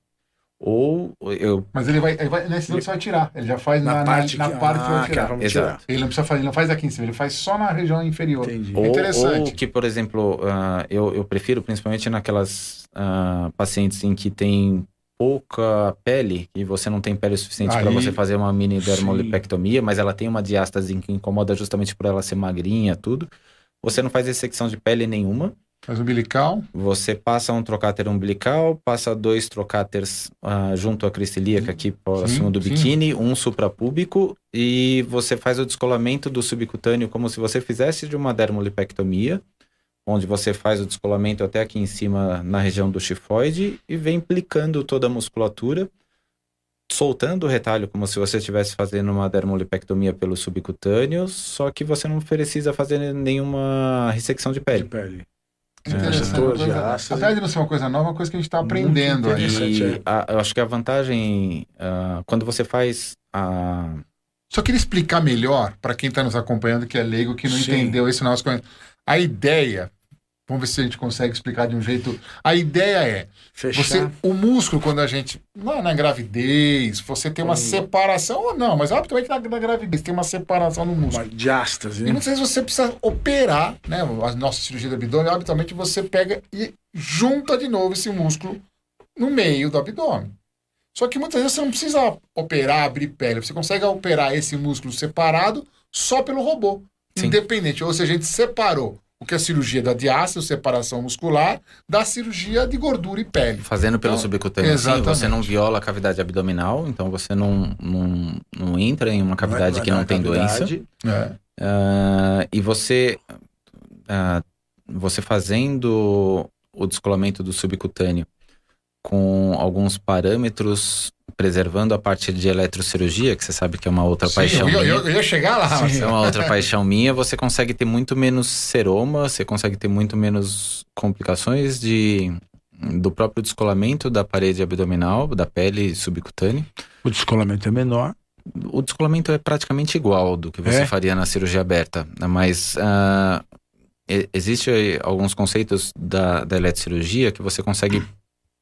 C: Ou eu.
A: Mas ele vai. Ele vai nesse ele... você vai tirar. Ele já faz na, na parte, na, na que, parte ah, que vai tirar. Que Exato. Ele não precisa fazer, ele não faz aqui em cima, ele faz só na região inferior.
C: Entendi. Ou, Interessante. Ou que, por exemplo, uh, eu, eu prefiro, principalmente naquelas uh, pacientes em que tem pouca pele e você não tem pele suficiente para você fazer uma mini dermolipectomia, mas ela tem uma diástase que incomoda justamente por ela ser magrinha, tudo. Você não faz ressecção de pele nenhuma
A: Faz umbilical.
C: Você passa um trocáter umbilical, passa dois trocáteres uh, junto à crista ilíaca aqui próximo do biquíni, um suprapúbico e você faz o descolamento do subcutâneo como se você fizesse de uma dermolipectomia, onde você faz o descolamento até aqui em cima na região do chifoide e vem implicando toda a musculatura, soltando o retalho como se você estivesse fazendo uma dermolipectomia pelo subcutâneo, só que você não precisa fazer nenhuma ressecção de pele.
B: De pele.
A: É, coisa, apesar de não ser uma coisa nova, é uma coisa que a gente está aprendendo aí.
C: E a, eu acho que a vantagem, uh, quando você faz a.
A: Só queria explicar melhor para quem está nos acompanhando, que é leigo, que não Sim. entendeu esse nosso. A ideia Vamos ver se a gente consegue explicar de um jeito. A ideia é Fechar. você, o músculo quando a gente na, na gravidez, você tem uma separação ou não, mas obviamente na, na, gravidez tem uma separação no músculo. Uma
B: diástase.
A: E não sei se você precisa operar, né? A nossa cirurgia do abdômen, obviamente você pega e junta de novo esse músculo no meio do abdômen. Só que muitas vezes você não precisa operar, abrir pele, você consegue operar esse músculo separado só pelo robô. Sim. Independente, ou seja, a gente separou o que é a cirurgia da diástase, separação muscular, da cirurgia de gordura e pele.
C: Fazendo pelo então, subcutâneo, sim, você não viola a cavidade abdominal, então você não, não, não entra em uma cavidade não é, que não tem cavidade. doença. É. Uh, e você, uh, você fazendo o descolamento do subcutâneo com alguns parâmetros preservando a parte de eletrocirurgia, que você sabe que é uma outra
A: Sim,
C: paixão
A: eu,
C: minha.
A: Eu, eu ia chegar lá.
C: Sim, é uma outra paixão minha. Você consegue ter muito menos seroma, você consegue ter muito menos complicações de do próprio descolamento da parede abdominal, da pele subcutânea.
B: O descolamento é menor.
C: O descolamento é praticamente igual do que você é? faria na cirurgia aberta, mas uh, existe alguns conceitos da, da eletrocirurgia que você consegue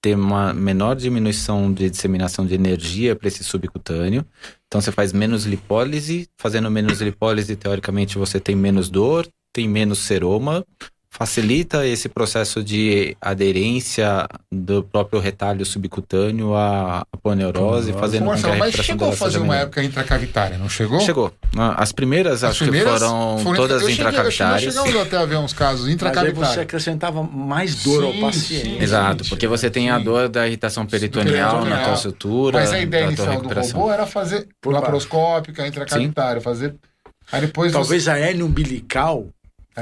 C: ter uma menor diminuição de disseminação de energia para esse subcutâneo. Então você faz menos lipólise, fazendo menos lipólise, teoricamente você tem menos dor, tem menos seroma, facilita esse processo de aderência do próprio retalho subcutâneo à poneurose, fazendo com que a
A: Mas chegou a fazer uma época intracavitária, não chegou?
C: Chegou. As primeiras, As acho primeiras que foram, foram todas eu intracavitárias.
A: Chegamos até a ver uns casos intracavitários. Mas
B: você acrescentava mais dor sim, ao paciente. Sim,
C: Exato, porque você tem sim. a dor da irritação peritoneal, na tua sutura.
A: Mas a ideia inicial do robô era fazer laparoscópica, intracavitária, fazer... Aí depois
B: Talvez você... a hérnia umbilical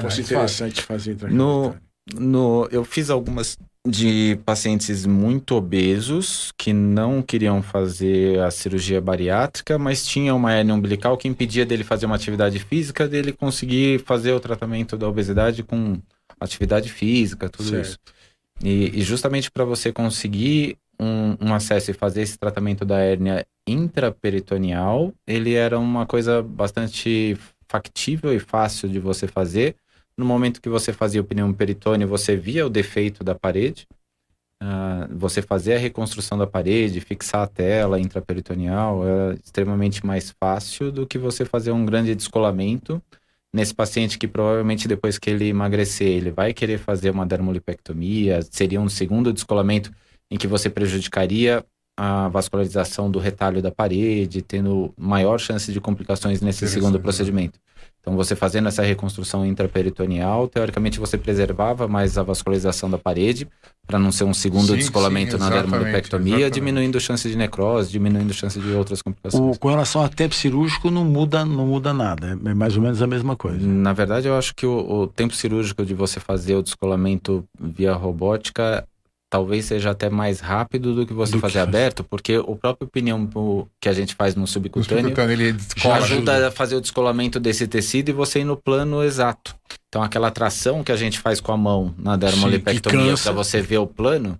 B: fosse interessante fazer
C: no, no Eu fiz algumas de pacientes muito obesos que não queriam fazer a cirurgia bariátrica, mas tinha uma hernia umbilical que impedia dele fazer uma atividade física, dele conseguir fazer o tratamento da obesidade com atividade física, tudo certo. isso. E, e justamente para você conseguir um, um, acesso e fazer esse tratamento da hérnia intraperitoneal, ele era uma coisa bastante factível e fácil de você fazer, no momento que você fazia o pneu peritônio, você via o defeito da parede. Uh, você fazer a reconstrução da parede, fixar a tela intraperitoneal é extremamente mais fácil do que você fazer um grande descolamento nesse paciente que provavelmente depois que ele emagrecer, ele vai querer fazer uma dermolipectomia, seria um segundo descolamento em que você prejudicaria a vascularização do retalho da parede, tendo maior chance de complicações nesse segundo procedimento. Então, você fazendo essa reconstrução intraperitoneal, teoricamente você preservava mais a vascularização da parede, para não ser um segundo sim, descolamento sim, na dermolipectomia, diminuindo a chance de necrose, diminuindo a chance de outras complicações.
B: O, com relação a tempo cirúrgico, não muda, não muda nada, é mais ou menos a mesma coisa.
C: Na verdade, eu acho que o, o tempo cirúrgico de você fazer o descolamento via robótica talvez seja até mais rápido do que você do fazer que aberto, porque o próprio pneu que a gente faz no subcutâneo,
A: subcutâneo ele
C: ajuda, ajuda a fazer o descolamento desse tecido e você ir no plano exato. Então aquela tração que a gente faz com a mão na dermolipectomia para você ver o plano,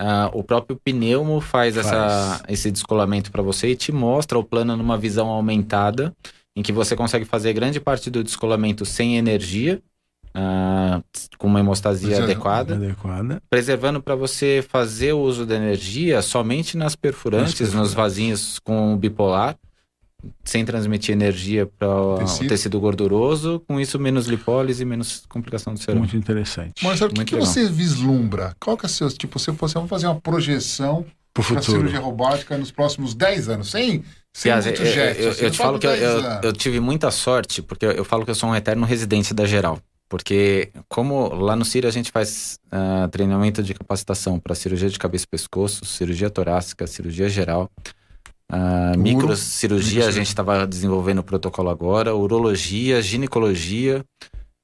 C: uh, o próprio pneumo faz, faz. Essa, esse descolamento para você e te mostra o plano numa visão aumentada, em que você consegue fazer grande parte do descolamento sem energia Uh, com uma hemostasia adequada, adequada, preservando para você fazer o uso da energia somente nas perfurantes, nas nos vasinhos com bipolar, sem transmitir energia para o tecido gorduroso, com isso menos lipólise e menos complicação do cérebro.
B: Muito interessante.
A: Marcelo, o que, que você vislumbra? Qual que é o seu, tipo, se você vamos fazer uma projeção para a cirurgia robótica nos próximos 10 anos, sem, sem Aliás, muito
C: eu, eu, eu, eu te falo que eu, eu, tive muita sorte, porque eu falo que eu sou um eterno residente da Geral. Porque, como lá no CIR a gente faz uh, treinamento de capacitação para cirurgia de cabeça e pescoço, cirurgia torácica, cirurgia geral, uh, microcirurgia, a gente estava desenvolvendo o protocolo agora, urologia, ginecologia,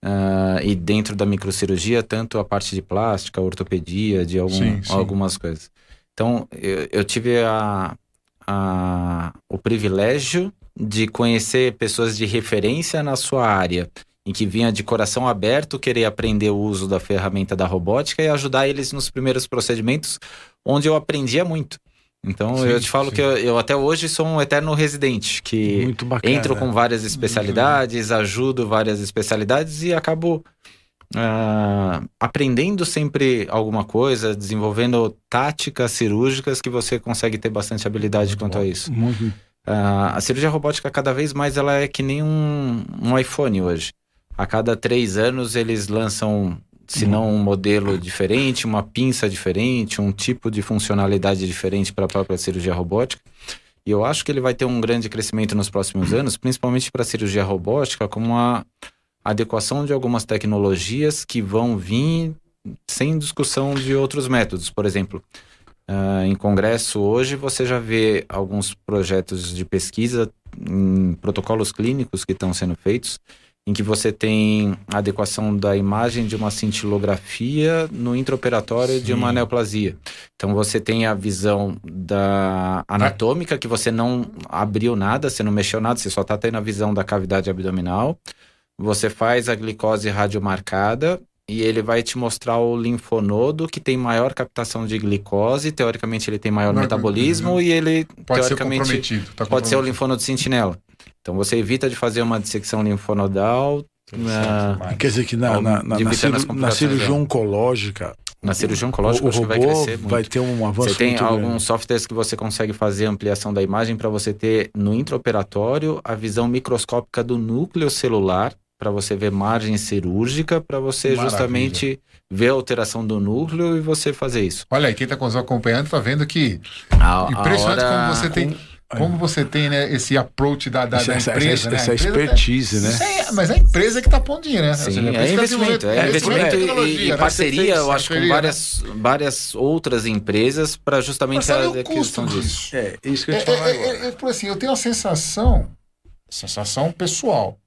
C: uh, e dentro da microcirurgia, tanto a parte de plástica, ortopedia, de algum, sim, sim. algumas coisas. Então, eu, eu tive a, a, o privilégio de conhecer pessoas de referência na sua área em que vinha de coração aberto querer aprender o uso da ferramenta da robótica e ajudar eles nos primeiros procedimentos, onde eu aprendia muito. Então sim, eu te falo sim. que eu, eu, até hoje sou um eterno residente, que entro com várias especialidades, ajudo várias especialidades e acabo uh, aprendendo sempre alguma coisa, desenvolvendo táticas cirúrgicas que você consegue ter bastante habilidade muito quanto bom. a isso. Muito. Uh, a cirurgia robótica cada vez mais ela é que nem um, um iPhone hoje a cada três anos eles lançam, se não um modelo diferente, uma pinça diferente, um tipo de funcionalidade diferente para a própria cirurgia robótica. E eu acho que ele vai ter um grande crescimento nos próximos anos, principalmente para a cirurgia robótica, como a adequação de algumas tecnologias que vão vir sem discussão de outros métodos. Por exemplo, uh, em congresso hoje você já vê alguns projetos de pesquisa em protocolos clínicos que estão sendo feitos em que você tem a adequação da imagem de uma cintilografia no intraoperatório Sim. de uma neoplasia. Então você tem a visão da anatômica, que você não abriu nada, você não mexeu nada, você só está tendo a visão da cavidade abdominal. Você faz a glicose radiomarcada e ele vai te mostrar o linfonodo que tem maior captação de glicose, teoricamente ele tem maior não, metabolismo não, e ele
A: pode
C: teoricamente
A: ser comprometido,
C: tá pode ser o linfonodo sentinela. Então você evita de fazer uma dissecção linfonodal.
B: Na... Quer dizer que na, na, na, na, ciru, na cirurgia oncológica.
C: Na cirurgia oncológica, o, acho que vai crescer muito.
B: Vai ter um avanço
C: Você tem alguns softwares que você consegue fazer ampliação da imagem para você ter no intraoperatório a visão microscópica do núcleo celular para você ver margem cirúrgica, para você
A: Maravilha.
C: justamente ver a alteração do núcleo e você fazer isso.
A: Olha aí, quem está acompanhando está vendo que
C: A, a
A: impressionante
C: hora-
A: como você tem, como você tem né, esse approach da, da,
B: Essa,
A: da empresa,
B: essa-
A: né?
B: Essa
A: empresa tá-
B: expertise, né?
A: Isso é- mas é a empresa que está pondo dinheiro, né?
C: Sim,
A: seja,
C: é
A: que
C: investimento, é investimento e-
A: tecnologia,
C: e,
A: né?
C: parceria, eu acho, com
A: né?
C: várias, várias outras empresas para justamente
A: Mas sabe
C: a
A: o custo
C: aquisição disso.
A: disso?
B: É, isso que eu
A: É,
B: ia te falar
A: é,
B: agora.
A: é, é, por assim, eu tenho a sensação, sensação pessoal,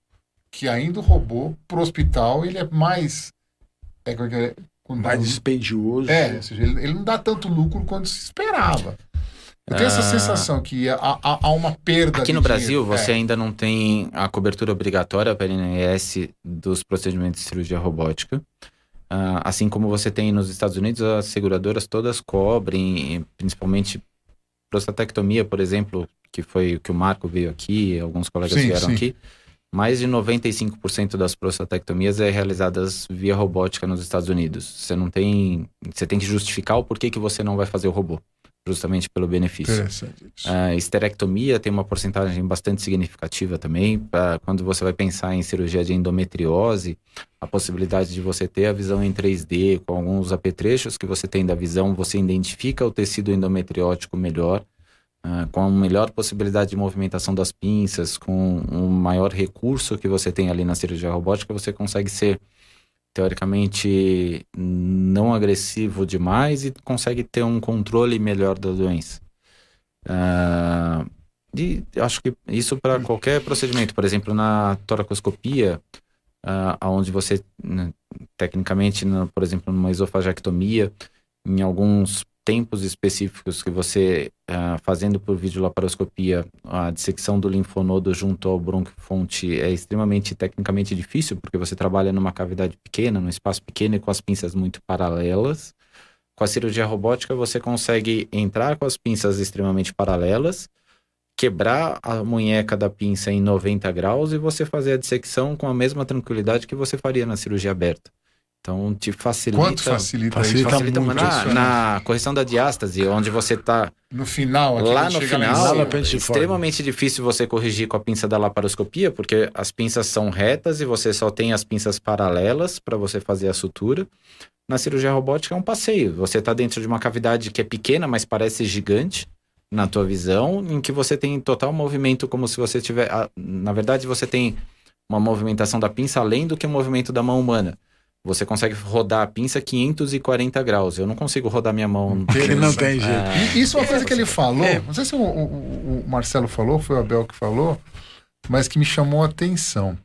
A: que ainda o robô pro hospital ele é mais. É, é é?
B: Mais dispendioso.
A: é, ou seja, ele, ele não dá tanto lucro quanto se esperava. Eu tenho essa
C: Ah.
A: sensação que há, há- há uma perda.
C: Aqui no Brasil,
A: dinheiro.
C: você
A: É.
C: ainda não tem a cobertura obrigatória para INS dos procedimentos de cirurgia robótica. Ah, assim como você tem nos Estados Unidos, as seguradoras todas cobrem, principalmente prostatectomia, por exemplo, que foi o que o Marco veio aqui, alguns colegas
A: Sim,
C: vieram
A: sim.
C: aqui. Mais de 95% das prostatectomias é realizadas via robótica nos Estados Unidos. Você não tem, você tem que justificar o porquê que você não vai fazer o robô, justamente pelo benefício.
A: Interessante.
C: A esterectomia tem uma porcentagem bastante significativa também. Pra quando você vai pensar em cirurgia de endometriose, a possibilidade de você ter a visão em 3D, com alguns apetrechos que você tem da visão, você identifica o tecido endometriótico melhor, ah, com a melhor possibilidade de movimentação das pinças, com um maior recurso que você tem ali na cirurgia robótica, você consegue ser teoricamente não agressivo demais e consegue ter um controle melhor da doença. Ah, e acho que isso para qualquer procedimento, por exemplo, na toracoscopia, ah, onde você, né, tecnicamente, na- por exemplo, numa esofagectomia, em alguns tempos específicos que você, ah, fazendo por videolaparoscopia, a dissecção do linfonodo junto ao bronquiofonte é extremamente tecnicamente difícil, porque você trabalha numa cavidade pequena, num espaço pequeno e com as pinças muito paralelas. Com a cirurgia robótica, você consegue entrar com as pinças extremamente paralelas, quebrar a munheca da pinça em 90 graus e você fazer a dissecção com a mesma tranquilidade que você faria na cirurgia aberta. Então, te facilita.
A: Quanto facilita,
B: facilita
A: isso?
C: facilita
B: muito
C: na,
A: impressionante.
C: na correção da diástase, onde você está
A: No final, aqui,
C: lá no final,
B: Lá frente
C: é extremamente difícil você corrigir com a pinça da laparoscopia, porque as pinças são retas e você só tem as pinças paralelas para você fazer a sutura. Na cirurgia robótica é um passeio. Você está dentro de uma cavidade que é pequena, mas parece gigante na tua visão, em que você tem total movimento como se você tiver, na verdade você tem uma movimentação da pinça além do que o movimento da mão humana. Você consegue rodar a pinça 540 graus. Eu não consigo rodar minha mão.
B: Porque não tem jeito.
A: E Isso é uma coisa que ele falou,
B: É.
A: não sei se o, o- o Marcelo falou, foi o Abel que falou, mas que me chamou a atenção.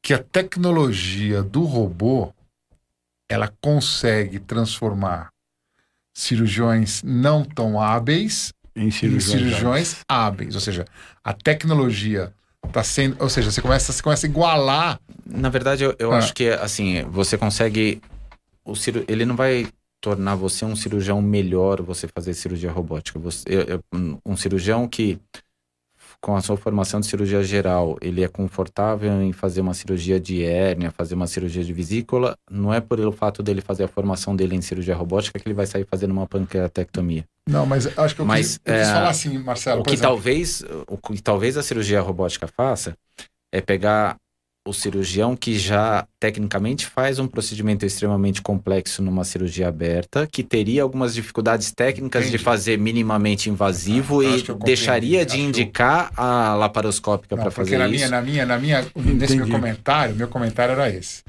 A: Que a tecnologia do robô, ela consegue transformar cirurgiões não tão hábeis
B: Em
A: em
B: cirurgiões.
A: cirurgiões hábeis. Ou seja, a tecnologia está sendo. Ou seja, você começa, você começa a igualar.
C: Na verdade, eu, eu
A: Ah.
C: acho que assim, você consegue. O ciru... Ele não vai tornar você um cirurgião melhor você fazer cirurgia robótica. Você, um cirurgião que, com a sua formação de cirurgia geral, ele é confortável em fazer uma cirurgia de hérnia, fazer uma cirurgia de vesícula, não é por o fato dele fazer a formação dele em cirurgia robótica que ele vai sair fazendo uma pancreatectomia.
A: Não, mas acho que eu
C: Mas,
A: quis, eu quis
C: é,
A: falar assim, Marcelo.
C: O que
A: exemplo.
C: talvez o que talvez a cirurgia robótica faça é pegar o cirurgião que já tecnicamente faz um procedimento extremamente complexo numa cirurgia aberta, que teria algumas dificuldades técnicas
A: Entendi.
C: de fazer minimamente invasivo
A: Ah,
C: e deixaria de
A: acho
C: indicar a laparoscópica para fazer
A: na
C: isso.
A: minha, na minha, na minha, nesse meu comentário, meu comentário era esse.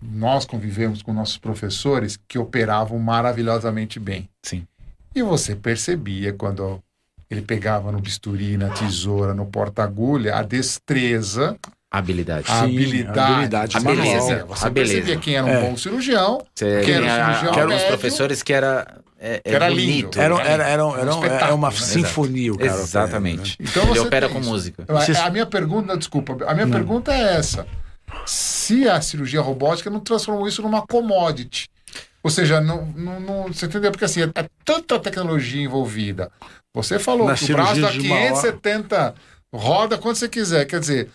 A: Nós convivemos com nossos professores que operavam maravilhosamente bem.
C: Sim.
A: E você percebia quando ele pegava no bisturi, na tesoura, no porta-agulha, a destreza,
C: Habilidade.
A: a
B: Sim,
A: habilidade,
B: habilidade
A: a
C: manual.
A: beleza. Você
C: A
A: percebia
C: beleza.
A: quem era um
B: É.
A: bom cirurgião,
C: Você
A: que era
C: a-
A: cirurgião
C: alguns
A: médio,
C: professores que era é, é
A: que era
C: bonito.
A: lindo.
B: Era, era, era, era,
A: Um
B: era, era
A: espetáculo,
B: uma
A: né?
B: sinfonia, o cara.
C: Exatamente.
A: Então
C: Ele
A: você
C: opera com
A: isso.
C: música.
A: A- A minha pergunta, desculpa, a minha
B: Não.
A: pergunta é essa. Se a cirurgia robótica não transformou isso numa commodity. Ou seja, não, não, não- você entendeu? Porque assim, é, é tanta tecnologia envolvida. Você falou
B: Na
A: que o braço dá
B: de uma hora-
A: 570, roda quando você quiser. Quer dizer,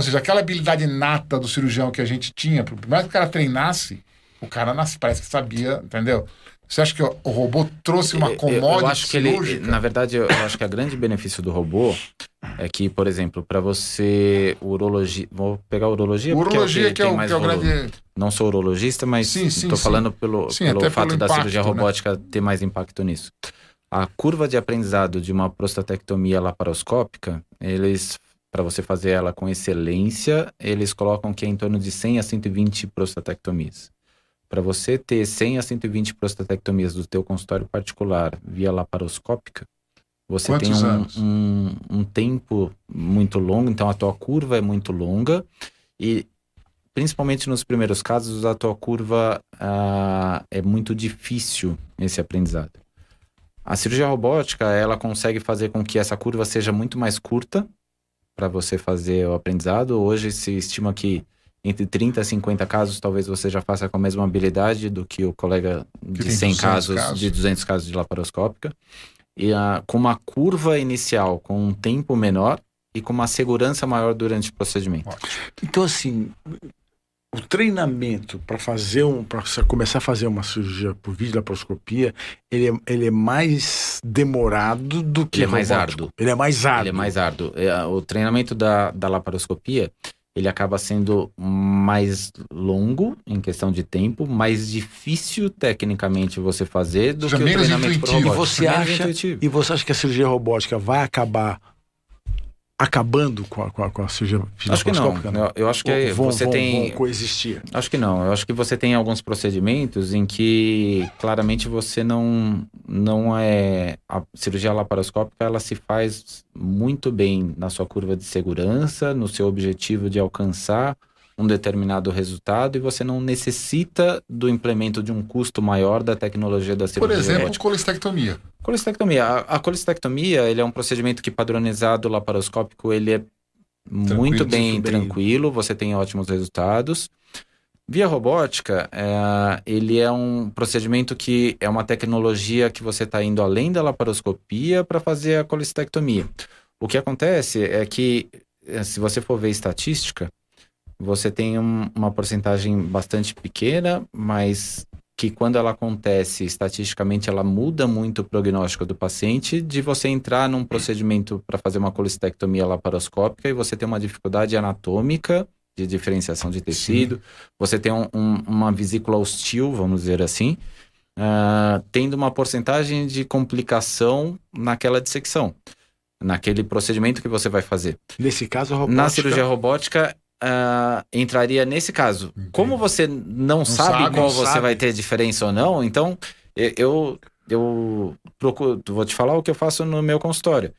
A: ou seja, aquela habilidade nata do cirurgião que a gente tinha, por mais que o cara treinasse, o cara nasce, parece que sabia, entendeu? Você acha que o robô trouxe uma commodity
C: eu, acho que ele, na verdade, eu acho que o grande benefício do robô é que, por exemplo, para você urologia, vou pegar urologia,
A: Urologia
C: porque
A: que é o,
C: mais
A: que é o grande...
C: Não sou urologista, mas estou falando pelo,
A: Sim,
C: pelo fato
A: pelo
C: da
A: impacto,
C: cirurgia
A: né?
C: robótica ter mais impacto nisso. A curva de aprendizado de uma prostatectomia laparoscópica, eles, para você fazer ela com excelência, eles colocam que é em torno de 100 a 120 prostatectomias. Para você ter 100 a 120 prostatectomias do teu consultório particular via laparoscópica, você
A: Quantos
C: tem um, um, um tempo muito longo, então a tua curva é muito longa e principalmente nos primeiros casos a tua curva ah, é muito difícil esse aprendizado. A cirurgia robótica ela consegue fazer com que essa curva seja muito mais curta para você fazer o aprendizado. Hoje se estima que entre 30 a 50 casos talvez você já faça com a mesma habilidade do que o colega de
A: tem
C: 100
A: 200
C: casos,
A: casos.
C: de 200 casos de laparoscópica. E ah, com uma curva inicial com um tempo menor e com uma segurança maior durante o procedimento.
B: Então, assim, o treinamento para fazer um, para começar a fazer uma cirurgia por videolaparoscopia, ele é, ele é mais demorado do que
C: Ele é mais
B: robótico.
C: árduo.
B: Ele é mais árduo.
C: Ele é mais árduo. É, O treinamento da, da laparoscopia, ele acaba sendo mais longo em questão de tempo, mais difícil tecnicamente você fazer do
A: Seja,
C: que o treinamento
A: intuitivo.
C: robótica.
B: E você acha-
C: intuitivo.
B: E você acha que a cirurgia robótica vai acabar acabando com a, com a, com a cirurgia
C: Acho que não. Eu, eu acho que
B: Ou vão,
C: você
B: vão-
C: tem.
B: vão coexistir.
C: Acho que não. Eu acho que você tem alguns procedimentos em que claramente você não não é a cirurgia laparoscópica ela se faz muito bem na sua curva de segurança, no seu objetivo de alcançar um determinado resultado e você não necessita do implemento de um custo maior da tecnologia da
A: Por
C: cirurgia.
A: exemplo,
C: robótica.
A: colestectomia.
C: Colestectomia. A, a colestectomia, ele é um procedimento que padronizado laparoscópico, ele é muito bem
B: muito bem.
C: tranquilo, você tem ótimos resultados. Via robótica, é, ele é um procedimento que é uma tecnologia que você está indo além da laparoscopia para fazer a colestectomia. O que acontece é que, eh, se você for ver estatística, você tem um- uma porcentagem bastante pequena, mas que quando ela acontece, estatisticamente ela muda muito o prognóstico do paciente, de você entrar num procedimento para fazer uma colestectomia laparoscópica e você ter uma dificuldade anatômica de diferenciação de tecido, você tem um- um- uma vesícula hostil, vamos dizer assim, ah, tendo uma porcentagem de complicação naquela dissecção, naquele procedimento que você vai fazer.
B: Nesse caso, robótica...
C: Na cirurgia robótica, ah, entraria nesse caso.
A: Entendi.
C: Como você não, sabe
A: sabe,
C: qual
B: não
C: você
B: sabe.
C: vai ter diferença ou não, então eu, eu procuro, vou te falar o que eu faço no meu consultório.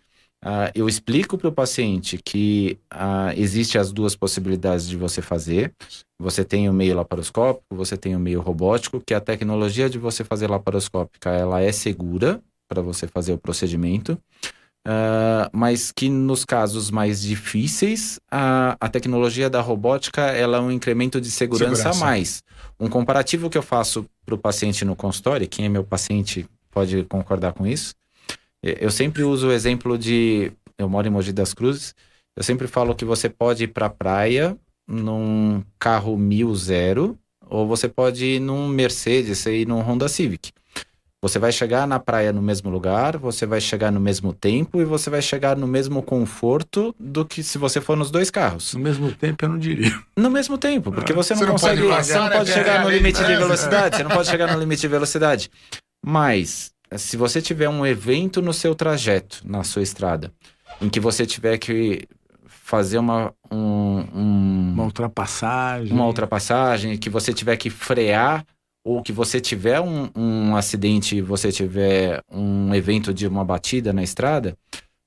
C: Ah, eu explico para o paciente que ah, existe as duas possibilidades de você fazer. Você tem o meio laparoscópico, você tem o meio robótico, que a tecnologia de você fazer laparoscópica ela é segura para você fazer o procedimento. Ah, mas que nos casos mais difíceis, a, a tecnologia da robótica ela é um incremento de segurança,
A: Segurança.
C: a mais. Um comparativo que eu faço para o paciente no consultório, quem é meu paciente pode concordar com isso. E- Eu sempre uso o exemplo de. Eu moro em Mogi das Cruzes, eu sempre falo que você pode ir para a praia num carro mil zero, ou você pode ir num Mercedes e ir num Honda Civic. Você vai chegar na praia no mesmo lugar, você vai chegar no mesmo tempo e você vai chegar no mesmo conforto do que se você for nos dois carros.
B: No mesmo tempo, eu não diria.
C: No mesmo tempo, porque você não
A: Você não pode
C: consegue,
A: passar,
C: você não
A: né,
C: pode chegar
A: é a
C: no
A: de
C: limite de velocidade, você não pode chegar no limite de velocidade. Mas se você tiver um evento no seu trajeto, na sua estrada, em que você tiver que fazer uma um, um-
B: Uma ultrapassagem.
C: uma ultrapassagem, que você tiver que frear, ou que você tiver um, um acidente você tiver um evento de uma batida na estrada,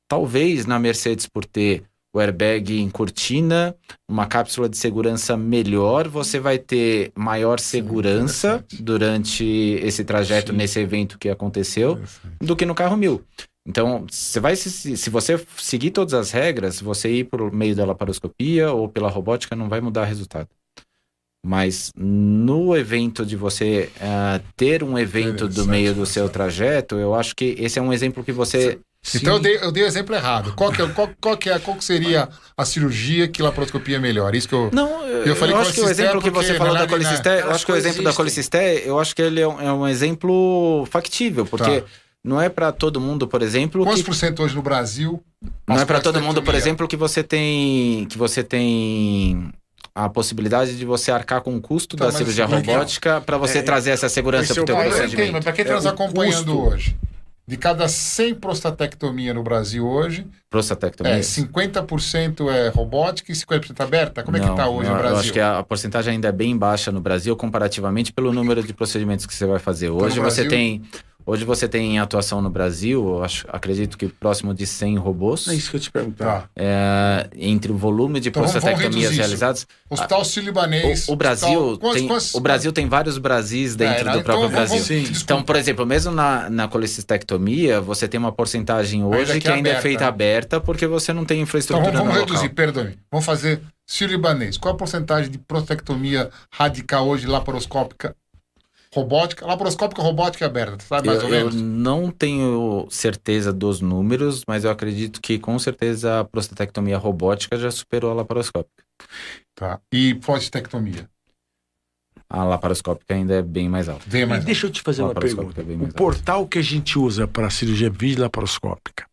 C: talvez na Mercedes, por ter o airbag em cortina, uma cápsula de segurança melhor, você vai ter maior segurança
A: interessante.
C: durante esse trajeto,
A: Sim.
C: nesse evento que aconteceu, do que no carro mil. Então, você vai se, se você seguir todas as regras, você ir por meio da laparoscopia ou pela robótica não vai mudar o resultado. Mas no evento de você ah, ter um evento do meio do seu trajeto, eu acho que esse é um exemplo que você
A: Então eu dei, eu dei o exemplo errado. Qual que, é, qual, qual, que é, qual que seria a cirurgia que laparoscopia é melhor? Isso que eu.
C: Não, eu, eu, falei eu acho que o exemplo que você falou da colecisté, eu acho que o exemplo da colecisté, eu acho que ele é um, é um exemplo factível, porque tá. não é para todo mundo, por exemplo.
A: Quantos que... por cento hoje no Brasil?
C: Não é para todo mundo, por exemplo, que você tem que você tem a possibilidade de você arcar com o custo então, da cirurgia robótica para você é, trazer essa segurança para o teu procedimento.
A: Mas para quem está nos acompanhando hoje? De cada 100 prostatectomia no Brasil hoje,
C: prostatectomia.
A: É, 50% é robótica e 50% aberta? Como não, é que está hoje não, no Brasil?
C: Eu acho que a, a, porcentagem ainda é bem baixa no Brasil, comparativamente pelo número de procedimentos que você vai fazer. Hoje então, você tem Hoje você tem atuação no Brasil, acho, acredito que próximo de 100 robôs.
B: É isso que eu te perguntar.
C: Tá. É, entre o volume de então, prostatectomias realizadas.
A: Hospital Sírio-Libanês.
C: O, o, Brasil hospital, tem, quantos, o Brasil tem vários Brasis dentro é, do próprio então, Brasil. Vamos, então, por exemplo, mesmo na, na colecistectomia, você tem uma porcentagem hoje ainda que, ainda aberta, é feita aberta porque você não tem infraestrutura
A: então, vamos, vamos reduzir, perdão. Vamos fazer Sírio-Libanês. Qual a porcentagem de prostatectomia radical hoje laparoscópica robótica, laparoscópica robótica aberta, sabe mais
C: eu,
A: ou menos?
C: Eu não tenho certeza dos números, mas eu acredito que com certeza a prostatectomia robótica já superou a laparoscópica.
A: Tá. E prostatectomia?
C: A laparoscópica ainda é bem mais alta.
B: Bem mais
C: e
B: deixa eu te fazer uma pergunta. É o portal alta. que a gente usa para cirurgia vídeo laparoscópica,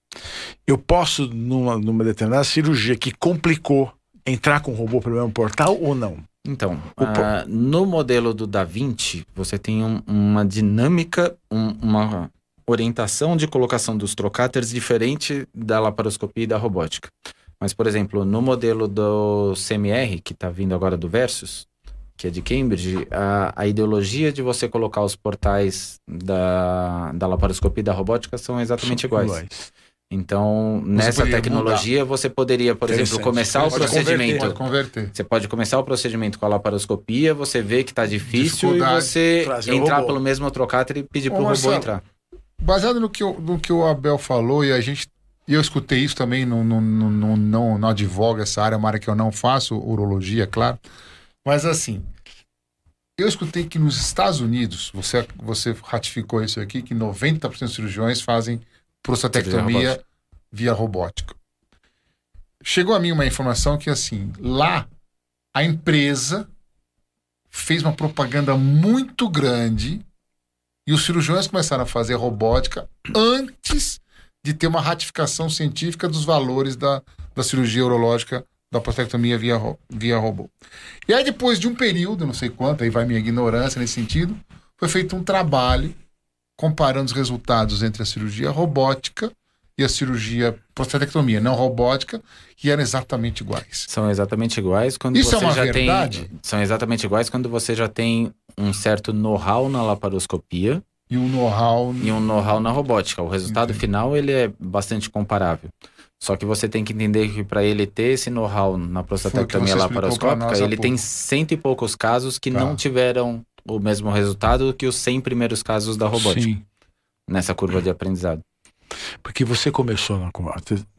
B: eu posso, numa, numa determinada cirurgia que complicou, entrar com o robô pelo mesmo portal ou não?
C: Então, uh, no modelo do Da Vinci, você tem um, uma dinâmica, um, uma orientação de colocação dos trocáteres diferente da laparoscopia e da robótica. Mas, por exemplo, no modelo do CMR, que está vindo agora do Versus, que é de Cambridge, a, a ideologia de você colocar os portais da, da laparoscopia e da robótica são exatamente iguais. Então, você nessa tecnologia, mudar. você poderia, por exemplo, começar o procedimento.
A: Converter, converter.
C: Você pode começar o procedimento com a laparoscopia, você vê que está difícil e você entrar pelo mesmo trocáter e pedir para o robô entrar.
A: Baseado no que, no que o Abel falou, e a gente. E eu escutei isso também, não, não, não, não, não advoga essa área, é uma área que eu não faço, urologia, claro. Mas assim, eu escutei que nos Estados Unidos, você, você ratificou isso aqui, que 90% dos cirurgiões fazem prostatectomia via robótica. Chegou a mim uma informação que, assim, lá a empresa fez uma propaganda muito grande e os cirurgiões começaram a fazer robótica antes de ter uma ratificação científica dos valores da, da cirurgia urológica da prostatectomia via, via robô. E aí, depois de um período, não sei quanto, aí vai minha ignorância nesse sentido, foi feito um trabalho comparando os resultados entre a cirurgia robótica e a cirurgia prostatectomia não robótica, que eram exatamente iguais.
C: São exatamente iguais quando
A: Isso
C: você
A: é uma
C: já
A: verdade?
C: tem. São exatamente iguais quando você já tem um certo know-how na laparoscopia.
A: E um know-how.
C: E um know-how na robótica. O resultado Entendi. final ele é bastante comparável. Só que você tem que entender que para ele ter esse know-how na prostatectomia laparoscópica, ele tem cento e poucos casos que tá. não tiveram o mesmo resultado que os 100 primeiros casos da robótica. Sim. Nessa curva de aprendizado.
B: Porque você começou na,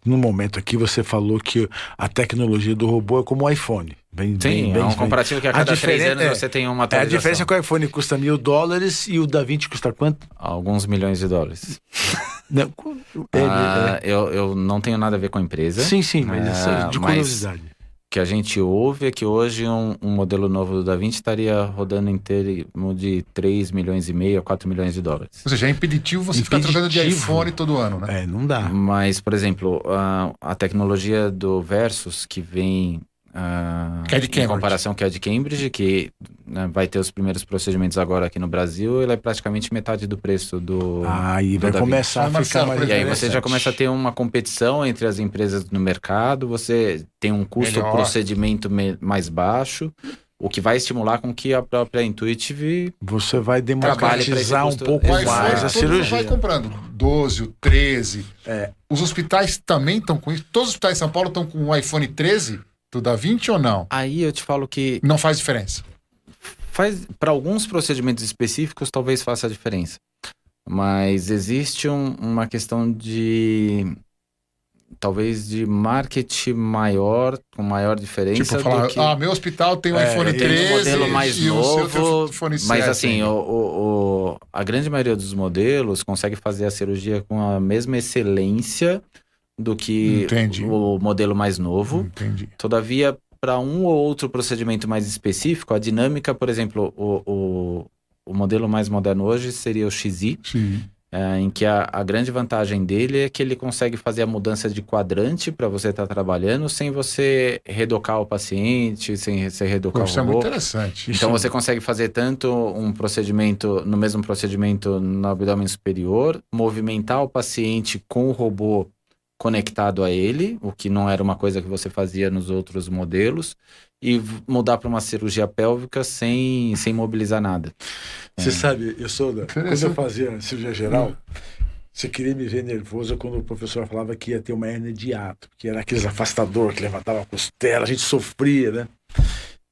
B: no momento aqui, você falou que a tecnologia do robô é como o iPhone.
C: Bem, Sim, bem, é um comparativo que a cada a três anos é, você tem uma atualização.
B: É, a diferença é que o iPhone custa mil dólares e o Da Vinci custa quanto?
C: Alguns milhões de dólares. não, ah, é. eu, eu não tenho nada a ver com a empresa.
B: Sim, sim, mas é, de curiosidade
C: que a gente ouve é que hoje um, um modelo novo do Da Vinci estaria rodando em termo de 3 milhões e meio a 4 milhões de dólares.
A: Ou seja, é impeditivo você impeditivo. ficar trocando de iPhone todo ano, né?
B: É, não dá.
C: Mas, por exemplo, a, a tecnologia do Versus que vem Uh,
A: que é de Cambridge.
C: Em comparação que é de Cambridge, que né, vai ter os primeiros procedimentos agora aqui no Brasil, ele é praticamente metade do preço do.
B: Aí do vai começar a ficar mais
C: E aí você já começa a ter uma competição entre as empresas no mercado, você tem um custo Melhor. procedimento mais baixo. O que vai estimular com que a própria Intuitive
B: você vai democratizar um pouco mais a cirurgia.
A: vai comprando 12, 13. É. Os hospitais também estão com isso. Todos os hospitais de São Paulo estão com o iPhone 13 do Da Vinci ou não?
C: Aí eu te falo que.
A: Não faz diferença.
C: Faz, para alguns procedimentos específicos, talvez faça a diferença. Mas existe um, uma questão de talvez de marketing maior, com maior diferença
A: Tipo, falar,
C: que...
A: ah, meu hospital tem um
B: É,
A: iPhone
B: tem um
A: 13
C: modelo mais
A: e o seu tem
C: novo,
A: iPhone 7.
C: Mas assim, o, o- o- a grande maioria dos modelos consegue fazer a cirurgia com a mesma excelência do que
A: Entendi.
C: o modelo mais novo.
A: Entendi.
C: Todavia, para um ou outro procedimento mais específico, a dinâmica, por exemplo, o, o, o modelo mais moderno hoje seria o XI, é, em que a, a grande vantagem dele é que ele consegue fazer a mudança de quadrante para você estar trabalhando sem você redocar o paciente, sem você redocar
A: Isso é
C: o
A: muito
C: robô.
A: interessante.
C: Então você consegue fazer tanto um procedimento, no mesmo procedimento no abdômen superior, movimentar o paciente com o robô conectado a ele, o que não era uma coisa que você fazia nos outros modelos, e mudar para uma cirurgia pélvica sem, sem mobilizar nada.
B: Você
C: É.
B: sabe, eu sou da. Quando eu fazia cirurgia geral, você queria me ver nervoso quando o professor falava que ia ter uma hernia de ato, que era aqueles afastador que levantava a costela, a gente sofria, né?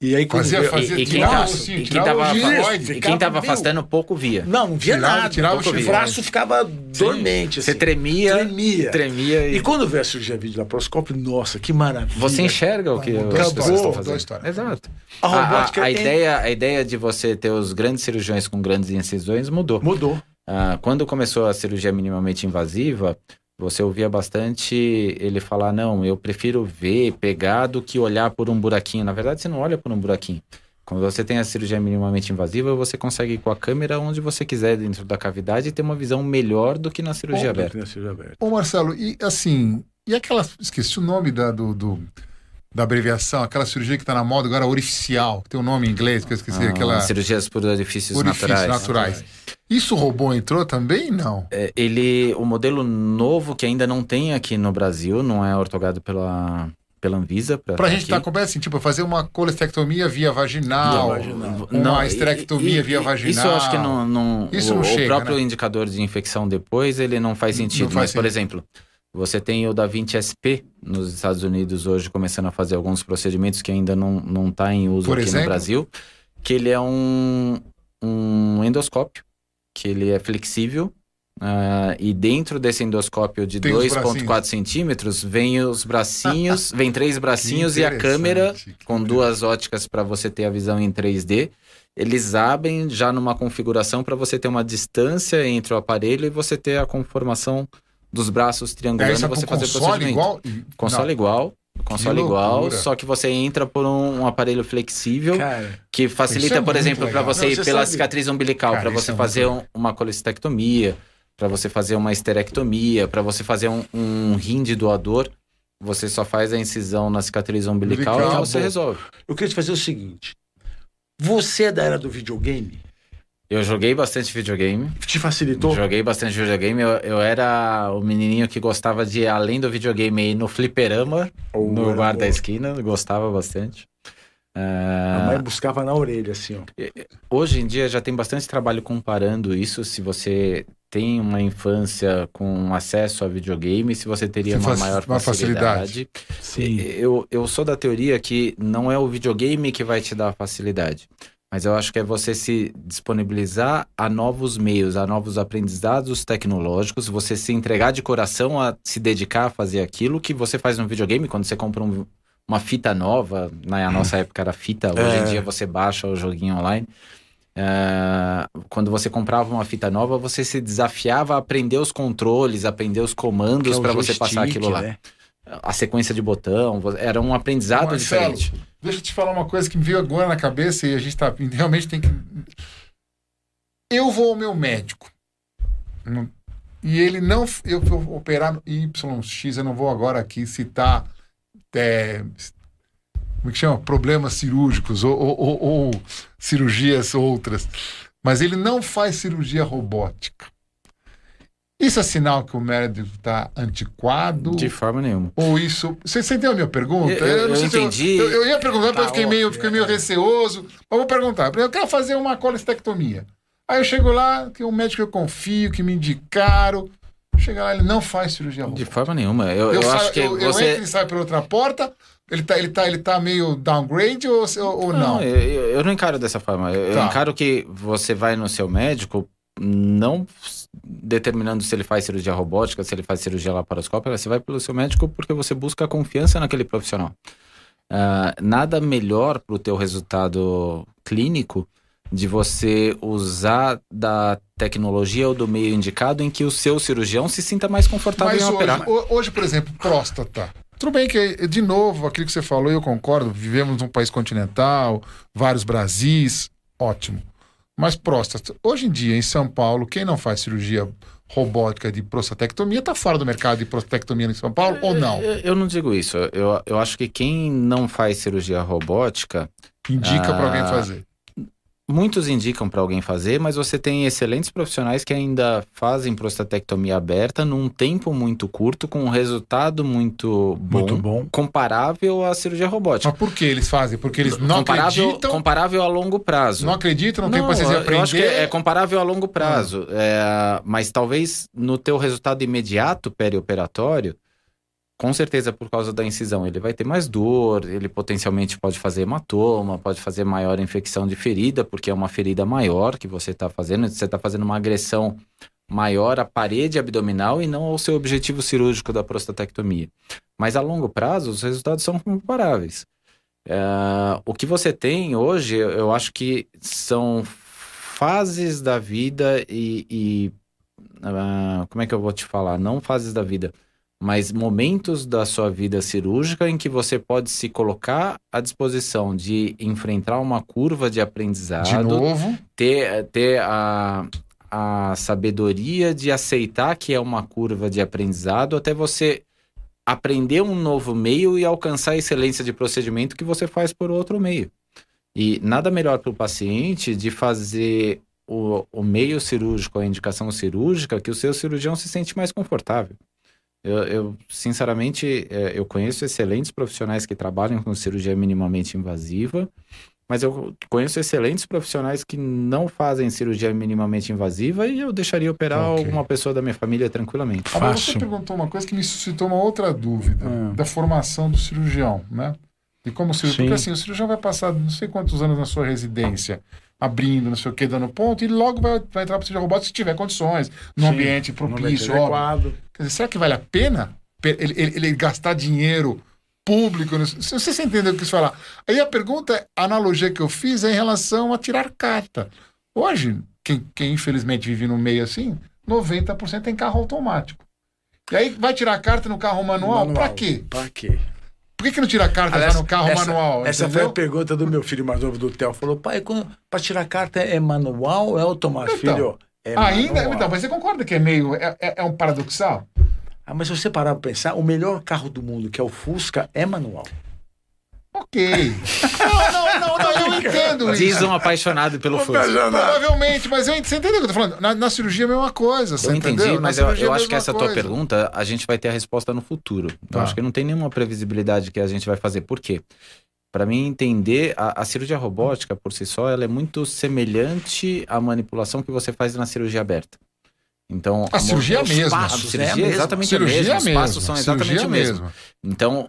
B: E aí quando
A: Fazia- fazia-
C: E, e quem
A: ossinho,
C: e quem tava e quem tava afastando pouco via.
B: Não, não via
A: Tirava-
B: nada.
A: tirava
B: pouco
A: o
B: braço ficava dormente.
C: Você
B: assim.
C: tremia,
B: tremia.
C: tremia e,
B: E quando veio a cirurgia videolaparoscópio, nossa, que maravilha.
C: você enxerga o que
A: Mudou
C: as
A: a
C: pessoas
A: história,
C: estão fazendo.
A: história.
C: Exato.
B: A
C: A, a- a
B: é-
C: ideia, a ideia de você ter os grandes cirurgiões com grandes incisões mudou.
B: mudou.
C: Ah, quando começou a cirurgia minimamente invasiva, você ouvia bastante ele falar: não, eu prefiro ver, pegar do que olhar por um buraquinho. Na verdade, você não olha por um buraquinho. Quando você tem a cirurgia minimamente invasiva, você consegue ir com a câmera onde você quiser dentro da cavidade e ter uma visão melhor do que na cirurgia aberta.
B: que na cirurgia aberta.
A: Ô Marcelo, e assim, e aquela. Esqueci o nome da, do, do- da abreviação, aquela cirurgia que tá na moda agora, orificial, tem um nome em inglês que eu esqueci,
C: Ah,
A: aquela.
C: Cirurgias por orifícios,
A: Orifícios
C: naturais.
A: naturais. Isso o robô entrou também? Não.
C: É, Ele, o modelo novo que ainda não tem aqui no Brasil, não é ortogado pela, pela Anvisa. Pra,
A: Pra
C: tá
A: gente
C: aqui.
A: tá começando assim, tipo, fazer uma colestectomia via vaginal,
B: Via vaginal.
A: uma
C: e-
A: esterectomia
C: e-
A: via vaginal.
C: Isso eu acho que não. não
A: Isso
C: o,
A: não
C: o
A: chega,
C: próprio
A: né?
C: indicador de infecção depois, ele não faz
A: Não
C: sentido.
A: faz
C: Mas, por
A: sentido.
C: exemplo, você tem o da 20 SP nos Estados Unidos hoje começando a fazer alguns procedimentos que ainda não, não tá em uso
A: Por
C: aqui
A: exemplo?
C: no Brasil. Que ele é um, um endoscópio, que ele é flexível. ah, e dentro desse endoscópio de
A: Tem os
C: 2,4 centímetros, vem os bracinhos, vem três bracinhos e a câmera com duas óticas para você ter a visão em 3D. Eles abrem já numa configuração para você ter uma distância entre o aparelho e você ter a conformação dos braços
A: É
C: triangulando e
A: é
C: você fazer o procedimento.
A: igual?
C: Console
A: Não.
C: igual, console igual, só que você entra por um, um aparelho flexível
B: Cara,
C: que facilita,
A: é
C: por exemplo, para você
B: Não,
C: ir
B: você
C: pela
B: sabe-
C: cicatriz umbilical, para você
A: é
C: fazer um- uma colestectomia, para você fazer uma esterectomia, para você fazer um, um rim de doador. Você só faz a incisão na cicatriz umbilical,
A: Umbilical,
C: e você resolve.
B: eu queria te fazer o seguinte. Você é da era do videogame?
C: Eu joguei bastante videogame.
B: Te facilitou?
C: Joguei bastante videogame. Eu, eu era o menininho que gostava de, além do videogame, ir no fliperama,
B: Ou
C: no bar da esquina. Gostava bastante.
B: A
C: Ah,
B: mãe buscava na orelha, assim, ó.
C: hoje em dia já tem bastante trabalho comparando isso. Se você tem uma infância com acesso a videogame, se você teria
A: Se
C: uma maior
A: uma
C: facilidade. Eu, eu sou da teoria que não é o videogame que vai te dar a facilidade. Mas eu acho que é você se disponibilizar a novos meios, a novos aprendizados tecnológicos, você se entregar de coração a se dedicar a fazer aquilo que você faz no videogame quando você compra um- uma fita nova. Na nossa época era fita, hoje
B: É.
C: em dia você baixa o joguinho online. É, quando você comprava uma fita nova, você se desafiava a aprender os controles, aprender os
B: é
C: comandos
B: o
C: para você passar aquilo lá
B: né?
C: A sequência de botão, era um aprendizado
A: Marcelo,
C: diferente.
A: Deixa eu te falar uma coisa que me veio agora na cabeça e a gente tá, realmente tem que. Eu vou ao meu médico. E ele não. Eu vou operar no YX, eu não vou agora aqui citar. é, como é que chama? Problemas cirúrgicos ou, ou- ou- ou cirurgias outras. Mas ele não faz cirurgia robótica. Isso é sinal que o médico está antiquado?
C: De forma nenhuma.
A: Ou isso. Você, você entendeu a minha pergunta?
C: Eu- eu-
A: não sei
C: eu
A: se
C: entendi.
A: Eu, eu ia perguntar, mas
B: Tá
A: eu fiquei meio, fiquei meio
B: é.
A: receoso. Mas vou perguntar. Eu quero fazer uma colestectomia. Aí eu chego lá, que é um médico que eu confio, que me indicaram. Chega lá, ele não faz cirurgia
C: De
A: robótica.
C: forma nenhuma. Eu, eu,
A: saio-
C: acho que
A: eu, eu
C: você.
A: entro e saio pela outra porta. Ele tá, ele tá, ele tá meio downgrade ou, ou, ou não?
C: eu, eu- eu não encaro dessa forma. Eu, eu
A: Tá.
C: encaro que você vai no seu médico não determinando se ele faz cirurgia robótica, se ele faz cirurgia laparoscópica, você vai pelo seu médico porque você busca confiança naquele profissional. Uh, nada melhor para o teu resultado clínico de você usar da tecnologia ou do meio indicado em que o seu cirurgião se sinta mais confortável
A: Mas
C: em
A: hoje,
C: operar.
A: Hoje, por exemplo, próstata. Tudo bem que, de novo, aquilo que você falou, eu concordo, vivemos num país continental, vários Brasis, ótimo. Mas próstata, hoje em dia, em São Paulo, quem não faz cirurgia robótica de prostatectomia está fora do mercado de prostatectomia em São Paulo ou não?
C: Eu, eu, não digo isso. Eu, eu acho que quem não faz cirurgia robótica.
A: Indica ah, para alguém fazer
C: muitos indicam para alguém fazer, mas você tem excelentes profissionais que ainda fazem prostatectomia aberta num tempo muito curto, com um resultado muito bom, muito bom. comparável à cirurgia robótica.
A: Mas por que eles fazem? Porque eles não
C: comparável,
A: acreditam?
C: Comparável a longo prazo.
A: Não acreditam? Não, não tem paciência de aprender?
C: Eu acho que é comparável a longo prazo. Ah. É, mas talvez no teu resultado imediato perioperatório, com certeza por causa da incisão ele vai ter mais dor, ele potencialmente pode fazer hematoma, pode fazer maior infecção de ferida, porque é uma ferida maior que você está fazendo, você está fazendo uma agressão maior à parede abdominal e não ao seu objetivo cirúrgico da prostatectomia. Mas a longo prazo os resultados são comparáveis. É, o que você tem hoje, eu acho que são fases da vida e, e uh, como é que eu vou te falar? Não fases da vida mas momentos da sua vida cirúrgica em que você pode se colocar à disposição de enfrentar uma curva de aprendizado.
A: De novo.
C: Ter, ter a, a sabedoria de aceitar que é uma curva de aprendizado até você aprender um novo meio e alcançar a excelência de procedimento que você faz por outro meio. E nada melhor para o paciente de fazer o, o meio cirúrgico, a indicação cirúrgica, que o seu cirurgião se sente mais confortável. Eu, eu, sinceramente, é, eu conheço excelentes profissionais que trabalham com cirurgia minimamente invasiva, mas eu conheço excelentes profissionais que não fazem cirurgia minimamente invasiva e eu deixaria operar okay. alguma pessoa da minha família tranquilamente.
A: Agora, você perguntou uma coisa que me suscitou uma outra dúvida ah. da formação do cirurgião, né? E como cirurgião, porque assim, o cirurgião vai passar não sei quantos anos na sua residência abrindo, não sei o que, dando ponto, e logo vai, vai entrar para o cirurgião robótico se tiver condições, num Sim, ambiente propício, adequado. Quer dizer, será que vale a pena ele, ele, ele gastar dinheiro público? Se você entendeu o que eu quis falar. Aí a pergunta, a analogia que eu fiz é em relação a tirar carta. Hoje, quem, quem infelizmente vive no meio assim, 90% tem carro automático. E aí vai tirar carta no carro manual? manual. Para quê?
B: Para quê?
A: Por que, que não tira carta Aliás, já no carro
B: essa,
A: manual?
B: Essa entendeu? foi a pergunta do meu filho mais novo, do Theo. Falou, pai, para tirar carta é manual ou é automático?
A: Então,
B: filho,
A: é ainda, manual. então, mas você concorda que é meio, é, é, é um paradoxal?
B: Ah, mas se você parar para pensar, o melhor carro do mundo, que é o Fusca, é manual.
A: Ok. não, não, não, não, eu entendo
C: isso. Diz um apaixonado pelo Fusca.
A: Provavelmente, mas eu, você entendeu o que eu tô falando? Na, na cirurgia é a mesma coisa. eu
C: entendi, mas eu, eu
A: é
C: acho que essa coisa. tua pergunta, a gente vai ter a resposta no futuro. Então, tá. acho que não tem nenhuma previsibilidade que a gente vai fazer. Por quê? Para mim entender, a, a, cirurgia robótica por si só, ela é muito semelhante à manipulação que você faz na cirurgia aberta. Então,
A: a, a cirurgia mesmo.
C: Passos, a cirurgia é exatamente a mesma. Os passos são exatamente o mesmo. Então,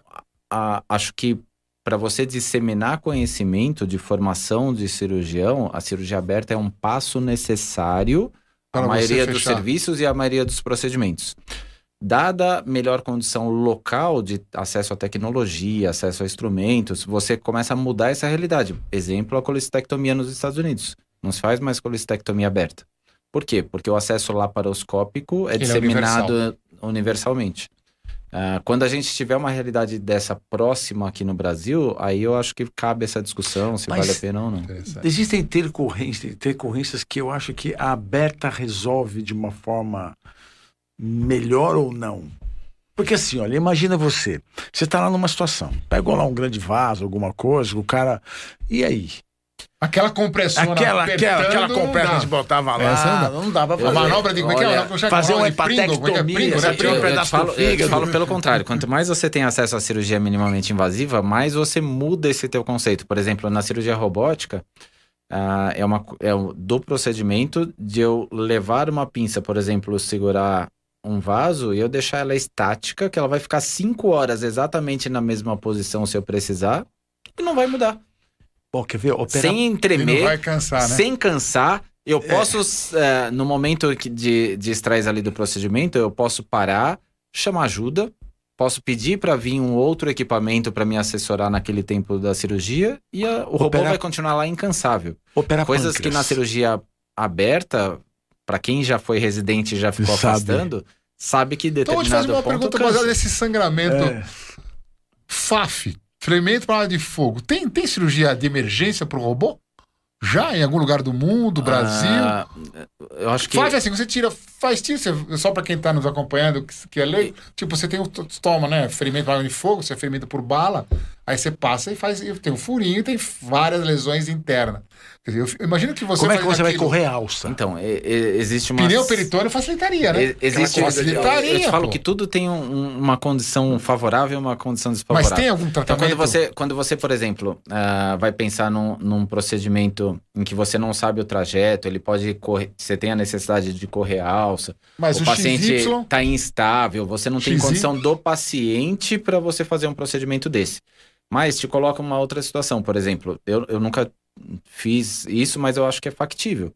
C: a, acho que para você disseminar conhecimento de formação de cirurgião, a cirurgia aberta é um passo necessário para a maioria dos serviços e a maioria dos procedimentos. Dada melhor condição local de acesso à tecnologia, acesso a instrumentos, você começa a mudar essa realidade. Exemplo, a colestectomia nos Estados Unidos. Não se faz mais colestectomia aberta. Por quê? Porque o acesso laparoscópico é Ele disseminado é universal. universalmente. Uh, quando a gente tiver uma realidade dessa próxima aqui no Brasil, aí eu acho que cabe essa discussão se Mas vale a pena ou não.
B: Existem intercorrências, intercorrências que eu acho que a aberta resolve de uma forma melhor ou não. Porque assim, olha, imagina você, você está lá numa situação, pegou lá um grande vaso, alguma coisa, o cara, e aí?
A: Aquela compressora
B: aquela, aquela, aquela compressa que a gente botava lá,
A: Essa não, dá pra fazer. A manobra de como é que é?
B: Fazer uma hepatectomia,
C: né? um pedaço falo, eu falo pelo contrário. Quanto mais você tem acesso à cirurgia minimamente invasiva, mais você muda esse teu conceito. Por exemplo, na cirurgia robótica, uh, é, uma, é do procedimento de eu levar uma pinça, por exemplo, segurar um vaso e eu deixar ela estática, que ela vai ficar cinco horas exatamente na mesma posição se eu precisar, e não vai mudar.
B: Bom, quer ver?
C: Opera... Sem tremer,
A: cansar, né?
C: sem cansar, Eu posso, é, no momento de, de estresse ali do procedimento, eu posso parar, chamar ajuda, posso pedir para vir um outro equipamento para me assessorar naquele tempo da cirurgia e a- o robô
B: Operar-
C: vai continuar lá incansável.
B: Opera
C: Coisas que na
B: pâncreas.
C: cirurgia aberta, para quem já foi residente e já ficou
B: Sabe.
C: afastando, sabe que
A: Então, eu vou te fazer
C: determinado
A: uma pergunta
C: cansa.
A: baseada nesse sangramento.
B: É.
A: FAF, fermento para de fogo. Tem, tem cirurgia de emergência para o robô? Já em algum lugar do mundo, Brasil?
C: Ah, eu acho que
A: Faz assim, você tira, faz tiro, você- só para quem tá nos acompanhando, que, que é leigo, tipo, você tem o toma, né, ferimento por arma de fogo, você é ferimento por bala, aí você passa e faz, e tem um furinho e tem várias lesões internas. Quer dizer, eu, imagino que você
B: Como é que você vai correr alça?
C: então, e- e- existe uma
A: Pneu peritônio facilitaria, né?
C: E- Existe,
A: Aquela
C: eu,
A: facilitaria,
C: eu te falo
A: pô.
C: que tudo tem um- um- uma condição favorável e uma condição
A: Mas
C: desfavorável.
A: tem algum
C: Então,
A: tratamento?
C: quando você, quando você, por exemplo, ah, vai pensar num, num procedimento em que você não sabe o trajeto, ele pode correr, você tem a necessidade de correr a alça,
A: Mas
C: o
A: o
C: paciente
A: XY,
C: está instável, você não tem
A: XY.
C: condição do paciente para você fazer um procedimento desse. Mas te coloca uma outra situação, por exemplo, eu, eu nunca fiz isso, mas eu acho que é factível.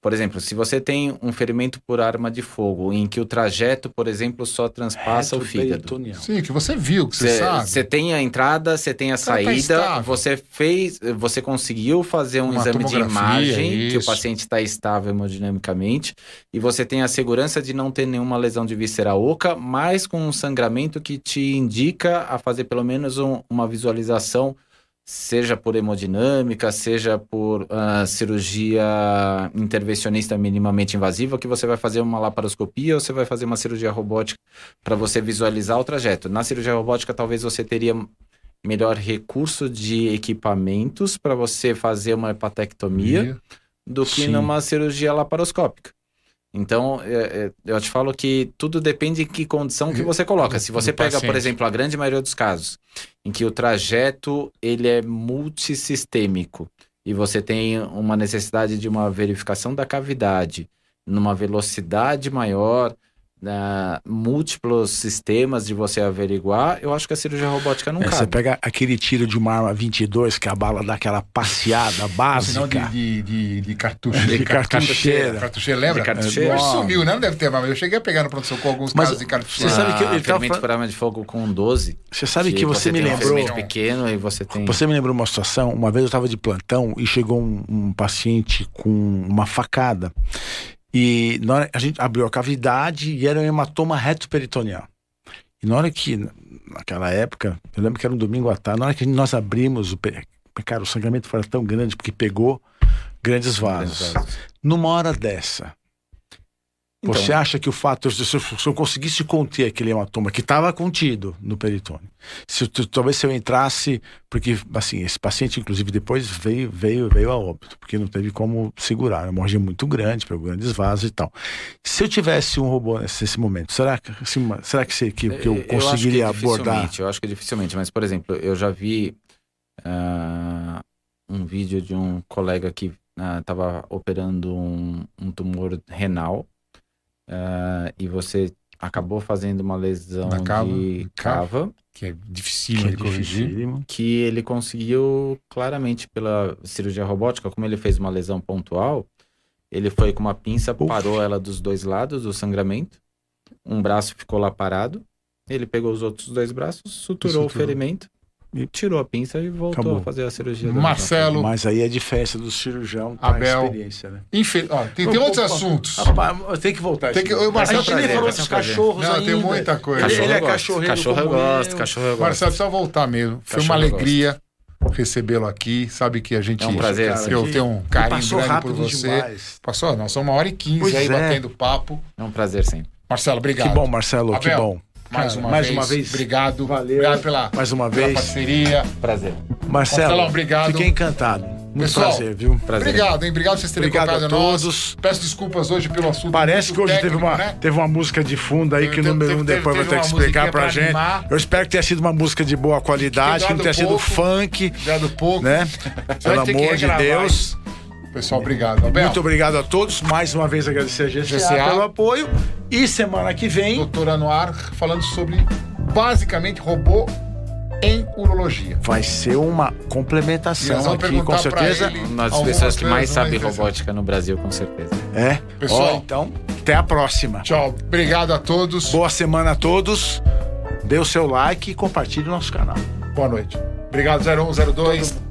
C: Por exemplo, se você tem um ferimento por arma de fogo, em que o trajeto, por exemplo, só transpassa o fígado.
A: Sim, que você viu, que você sabe.
C: Você tem a entrada, você tem a
A: cara tá
C: saída,
A: estável.
C: você fez, você conseguiu fazer um
A: Uma
C: exame de imagem que o
A: isso.
C: paciente está estável hemodinamicamente e você tem a segurança de não ter nenhuma lesão de víscera oca, mas com um sangramento que te indica a fazer pelo menos um- uma visualização, seja por hemodinâmica, seja por ah, cirurgia intervencionista minimamente invasiva, que você vai fazer uma laparoscopia ou você vai fazer uma cirurgia robótica para você visualizar o trajeto. Na cirurgia robótica, talvez você teria melhor recurso de equipamentos para você fazer uma hepatectomia do que
B: Sim.
C: numa cirurgia laparoscópica. Então, é, é, eu te falo que tudo depende em que condição que você coloca. Se você pega, por exemplo, a grande maioria dos casos, em que o trajeto ele é multissistêmico e você tem uma necessidade de uma verificação da cavidade numa velocidade maior, na múltiplos sistemas de você averiguar, eu acho que a cirurgia robótica não
B: É, você
C: cabe.
B: pega aquele tiro de uma arma 22 que a bala dá aquela passeada básica.
A: de, de, de, de cartucho.
B: De cartucheira.
A: Cartucheira, lembra?
C: De cartucheira.
A: Hoje sumiu, né? Não deve ter mais. Eu cheguei a pegar no pronto-socorro alguns
B: Mas
A: casos de
B: você
A: cartucheira.
B: sabe que ele
C: Ah,
B: tava falando-
C: por arma de fogo com 12.
B: Você sabe que você me
C: tem um
B: lembrou.
C: ferimento pequeno e você tem.
B: Você me lembrou uma situação, uma vez eu estava de plantão e chegou um, um paciente com uma facada. E hora, a gente abriu a cavidade e era um hematoma retroperitoneal. E na hora que, naquela época, eu lembro que era um domingo à tarde, na hora que nós abrimos o. Cara, o sangramento foi tão grande porque pegou grandes vasos. Numa hora dessa,
C: Então,
B: você acha que o fato, se eu, se eu conseguisse conter aquele hematoma que estava contido no peritônio, se eu- talvez se eu entrasse, porque assim, esse paciente inclusive depois veio veio veio a óbito, porque não teve como segurar, a hemorragia muito grande, pegou grandes vasos e tal. Se eu tivesse um robô nesse, nesse momento, será que assim, uma- será que, se- que, que eu
C: que
B: conseguiria abordar?
C: dificilmente, Eu acho que dificilmente, mas por exemplo, eu já vi ah, um vídeo de um colega que estava operando um, um tumor renal ah, e você acabou fazendo uma lesão
A: cava?
C: de
A: Cava? Que é difícil
B: Que é
A: de corrigir.
C: que ele conseguiu claramente pela cirurgia robótica, como ele fez uma lesão pontual, ele foi com uma pinça,
B: Uf.
C: parou ela dos dois lados do sangramento, um braço ficou lá parado, ele pegou os outros dois braços, suturou, o
A: Suturou.
C: ferimento,
B: E-
C: tirou a pinça e voltou
B: Acabou.
C: a fazer a cirurgia.
A: Marcelo,
B: Mas aí é diferença do cirurgião com
A: Abel.
B: a experiência, né?
A: infel... Ó, tem, tem outros
B: pô,
A: assuntos.
B: Rapaz, tenho que voltar.
A: Tem que- Marcelo,
B: a gente nem falou dos cachorros
A: Não,
B: ainda.
A: tem muita coisa.
B: Ele,
C: Cachorro
B: ele é cachorreiro
C: cachorro eu gosto,
B: eu.
C: cachorro eu gosto.
A: Marcelo, precisa voltar mesmo. Foi uma
C: Cachorro
A: alegria recebê-lo aqui. Sabe que a gente.
C: É um prazer,
B: Cara,
A: Eu tenho um carinho
B: passou
A: grande
B: rápido
A: por você.
B: demais.
A: Passou, nós somos uma hora e quinze aí
B: é.
A: batendo papo.
C: É um prazer sempre.
A: Marcelo, obrigado.
B: Que bom, Marcelo, que bom.
A: Mais
B: Cara,
A: uma
B: mais
A: vez.
B: uma vez.
A: Obrigado.
B: Valeu.
A: Obrigado pela,
B: Mais uma
A: pela
B: vez.
A: parceria.
C: Prazer.
B: Marcelo,
A: Marcelão, obrigado.
B: fiquei encantado. Muito
A: Pessoal,
B: prazer, viu?
C: Prazer.
A: Obrigado, hein? Obrigado por vocês terem
B: Obrigado a
A: nós.
B: todos.
A: Peço desculpas hoje pelo assunto.
B: Parece que hoje teve
A: técnico,
B: uma,
A: né?
B: teve uma música de fundo aí que o
A: Teve-
B: número
A: teve-
B: um depois
A: teve
B: vai ter que explicar pra
A: pra
B: gente.
A: animar.
B: Eu espero que tenha sido uma música de boa qualidade, que não tenha sido
A: pouco.
B: funk,
A: Já do pouco.
B: né? Pelo amor de Deus.
A: Pessoal, obrigado. Abel,
B: Muito obrigado a todos. Mais uma vez agradecer a GCA,
A: GCA.
B: pelo apoio. E semana que vem.
A: doutora Noir, falando sobre basicamente robô em urologia.
B: Vai ser uma complementação aqui, com certeza.
A: ele
C: Uma das pessoas que mais sabe
A: interessantes.
C: robótica no Brasil, com certeza.
B: É.
A: Pessoal.
B: Ó, então, até a próxima.
A: Tchau. Obrigado a todos.
B: Boa semana a todos. Dê o seu like e compartilhe o nosso canal.
A: Boa noite. Obrigado, 0102.